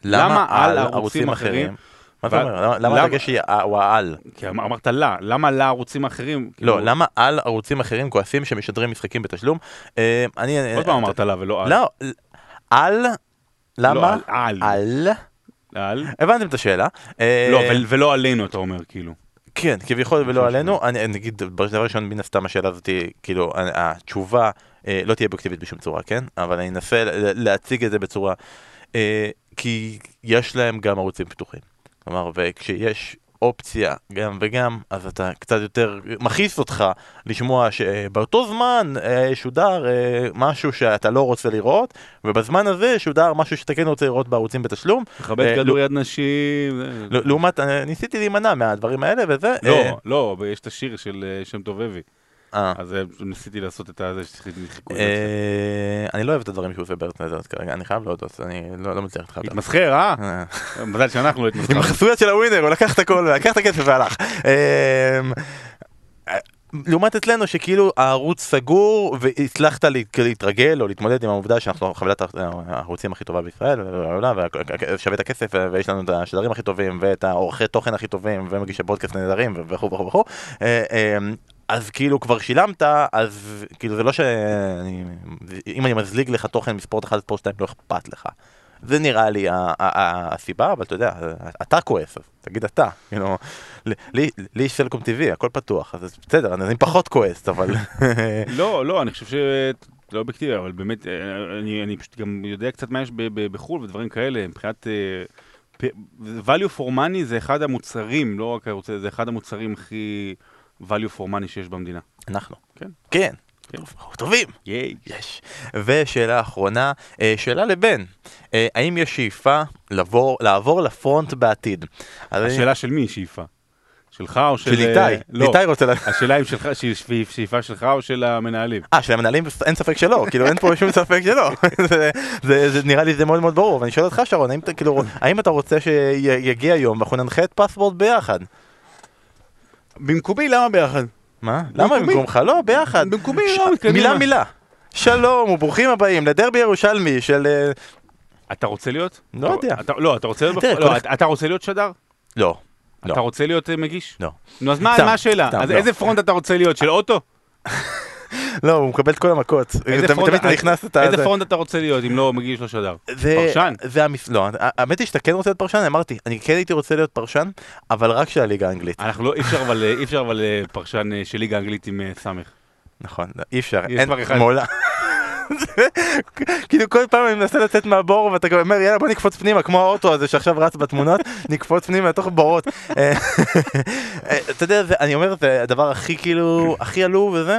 למה על ערוצים אחרים מה אתה אומר? למה- הדגש היא ה- הוא העל? כי אמ- אמרת לה, למה לערוצים האחרים? לא, כאילו, למה על ערוצים אחרים כועסים שמשדרים משחקים בתשלום? אה, אני... עוד פעם אמרת לה ולא על. לא, על... לא, למה? על. על. הבנתם את השאלה. אה, לא, ול- ולא עלינו, אתה אומר, כאילו. כן, כביכול ולא עלינו, אני אגיד, דבר ראשון, מן הסתם השאלה הזאת, כאילו, התשובה אה, לא תהיה אובייקטיבית בשום צורה, כן? אבל אני אנסה להציג את זה בצורה, אה, כי יש להם גם ערוצים פתוחים. כלומר, וכשיש אופציה גם וגם, אז אתה קצת יותר מכעיס אותך לשמוע שבאותו זמן אה, שודר אה, משהו שאתה לא רוצה לראות, ובזמן הזה שודר משהו שאתה כן רוצה לראות בערוצים בתשלום. מכבד אה, כדוריד נשים. זה- ל- לעומת, ניסיתי להימנע מהדברים האלה וזה. לא, לא, אבל יש את השיר של שם טוב אבי. אה. אז אה, ניסיתי לעשות את הזה שחיכו לזה. אה, אני לא אוהב את הדברים שהוא עושה בארץ כרגע, אני חייב להודות, אני לא לא מצליח להתחבר. התמסחר, אה? אה. מזל שאנחנו לא עם התמסחרנו. החסויות של הווינר, הוא לקח את הכל, לקח את הכסף והלך. אה, לעומת אצלנו שכאילו הערוץ סגור והצלחת להת- להתרגל או להתמודד עם העובדה שאנחנו חבילת הערוצים הכי טובה בישראל ושווה את הכסף ויש לנו את השדרים הכי טובים ואת העורכי תוכן הכי טובים ומגישי פודקאסט נהדרים וכו' וכו' וכו' אה, אה, אז כאילו כבר שילמת אז כאילו זה לא שאני אם אני מזליג לך תוכן מספורט אחד לספורט שתיים לא אכפת לך. זה נראה לי הסיבה, אבל אתה יודע, אתה כועס, אז תגיד אתה, כאילו, לי- יש סלקום טבעי, הכל פתוח, אז בסדר, אני פחות כועס, אבל... (laughs) לא, לא, אני חושב ש... לא אובייקטיבי, אבל באמת, אה, אני, פשוט גם יודע קצת מה יש בחו"ל ודברים כאלה, מבחינת... אה, value for money זה אחד המוצרים, לא רק הערוץ, זה אחד המוצרים הכי value for money שיש במדינה. אנחנו. כן. כן. כן. טובים. ייי. יש. ושאלה אחרונה, אה, שאלה לבן, אה, האם יש שאיפה לעבור, לעבור לפרונט בעתיד? השאלה של מי שאיפה? שלך או של... של אה, איתי, לא, איתי רוצה ל... השאלה אם שלך, שאיפה שלך או של המנהלים. אה, של המנהלים אין ספק שלא, כאילו אין פה שום ספק שלא. (laughs) זה- זה- זה נראה לי זה מאוד מאוד ברור, ואני שואל אותך שרון, האם אתה כאילו, האם אתה רוצה שיגיע יום ואנחנו ננחה את פספורט ביחד? במקומי למה ביחד? מה? למה. במקומך? לא, ביחד. במקומי, לא, מתקדמים. מילה מילה. שלום וברוכים הבאים לדרבי ירושלמי של... אה, אתה רוצה להיות? לא אתה- יודע. לא, אתה רוצה להיות... כל לא, אתה- רוצה להיות שדר? לא. לא. אתה רוצה להיות אה, מגיש? לא. נו, אז מה השאלה? אז לא. איזה front אתה רוצה להיות? של אוטו? (laughs) לא, הוא מקבל את כל המכות. איזה front- תמיד אתה רוצה להיות אם לא מגיש לא שדר? פרשן? זה המס... לא, האמת היא שאתה כן רוצה להיות פרשן, אמרתי, אני כן הייתי רוצה להיות פרשן, אבל רק של הליגה האנגלית. אנחנו לא, אי אפשר אבל, אי אפשר אבל אה, פרשן אה, של ליגה אנגלית עם אה, סמך. נכון, לא, אי אפשר, אין. מעולם. כאילו כל פעם אני מנסה לצאת מהבור ואתה גם אומר יאללה בוא נקפוץ פנימה כמו האוטו הזה שעכשיו רץ בתמונות (laughs) נקפוץ פנימה לתוך בורות. אה, (laughs) אה, אתה יודע אני אומר זה הדבר הכי כאילו הכי עלוב וזה.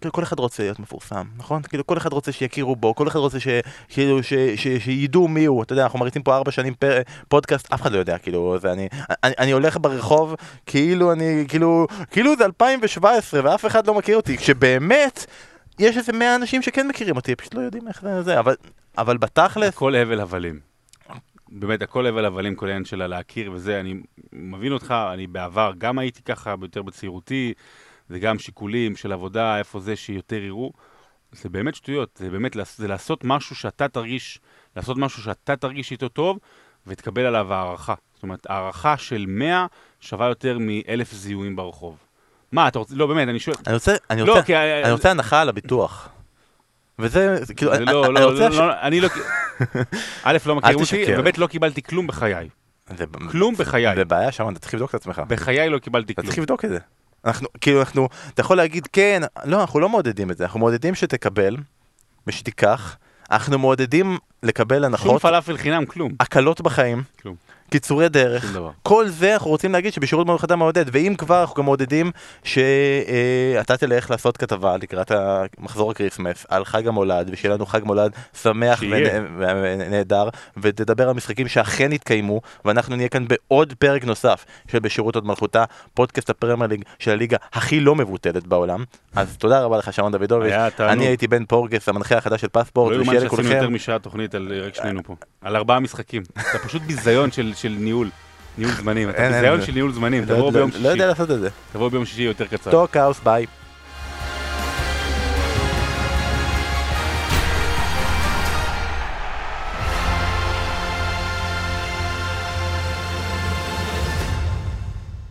כאילו כל אחד רוצה להיות מפורסם נכון כאילו כל אחד רוצה שיכירו בו כל אחד רוצה ש- כאילו ש- ש- שידעו מי הוא אתה יודע אנחנו מריצים פה ארבע שנים פר- פודקאסט אף אחד לא יודע כאילו זה אני אני, אני הולך ברחוב כאילו אני כאילו כאילו זה 2017 ואף אחד לא מכיר אותי כשבאמת יש איזה 100 אנשים שכן מכירים אותי פשוט לא יודעים איך זה זה אבל אבל בתכלס הכל הבל הבלים. באמת, הכל הבל הבלים, כל העניין שלה להכיר וזה, אני מבין אותך, אני בעבר גם הייתי ככה, יותר בצעירותי, זה גם שיקולים של עבודה, איפה זה שיותר יראו. זה באמת שטויות, זה באמת, זה לעשות משהו שאתה תרגיש, לעשות משהו שאתה תרגיש איתו טוב, ותקבל עליו הערכה. זאת אומרת, הערכה של 100 שווה יותר מאלף זיהויים ברחוב. מה, אתה רוצה, לא באמת, אני שואל, אני רוצה אני לא, רוצה כי... אני רוצה הנחה על הביטוח. וזה זה כאילו אני- לא, אני לא, רוצה לא, לא, אני לא... (laughs) א', לא מכירים אותי. באמת לא קיבלתי כלום בחיי. זה- כלום בחיי. זה בעיה שם אתה צריך לבדוק את עצמך. בחיי לא קיבלתי אתה כלום. צריך לבדוק את זה. אנחנו, כאילו, אנחנו, אתה יכול להגיד, כן, לא, אנחנו לא מעודדים את זה, אנחנו מעודדים שתקבל, ושתיקח, אנחנו מעודדים לקבל שום הנחות, פלאפל חינם, כלום. הקלות בחיים, כלום. קיצורי דרך. כל זה אנחנו רוצים להגיד שבשירות מיוחדה מעודד, ואם כבר אנחנו גם מעודדים שאתה תלך לעשות כתבה לקראת מחזור הקריסמס על חג המולד, ושיהיה לנו חג מולד שמח ונהדר, ותדבר על משחקים שאכן יתקיימו, ואנחנו נהיה כאן בעוד פרק נוסף של בשירות עוד מלכותה, פודקאסט הפרמייר ליג של הליגה הכי לא מבוטלת בעולם. אז תודה רבה לך שרון דוידוביץ'. אני הייתי בן פורגס, המנחה החדש של פספורט, לא יאומן ושיהיה שעשינו לכולכם... יותר משעה תוכנית על רק שנינו פה. על ארבעה משחקים. אתה פשוט ביזיון של של ניהול. ניהול זמנים. אתה ביזיון של ניהול זמנים. לא- תבואו לא- ביום לא שישי. יודע לעשות את זה. תבואו ביום שישי יותר קצר. טוק האוס ביי.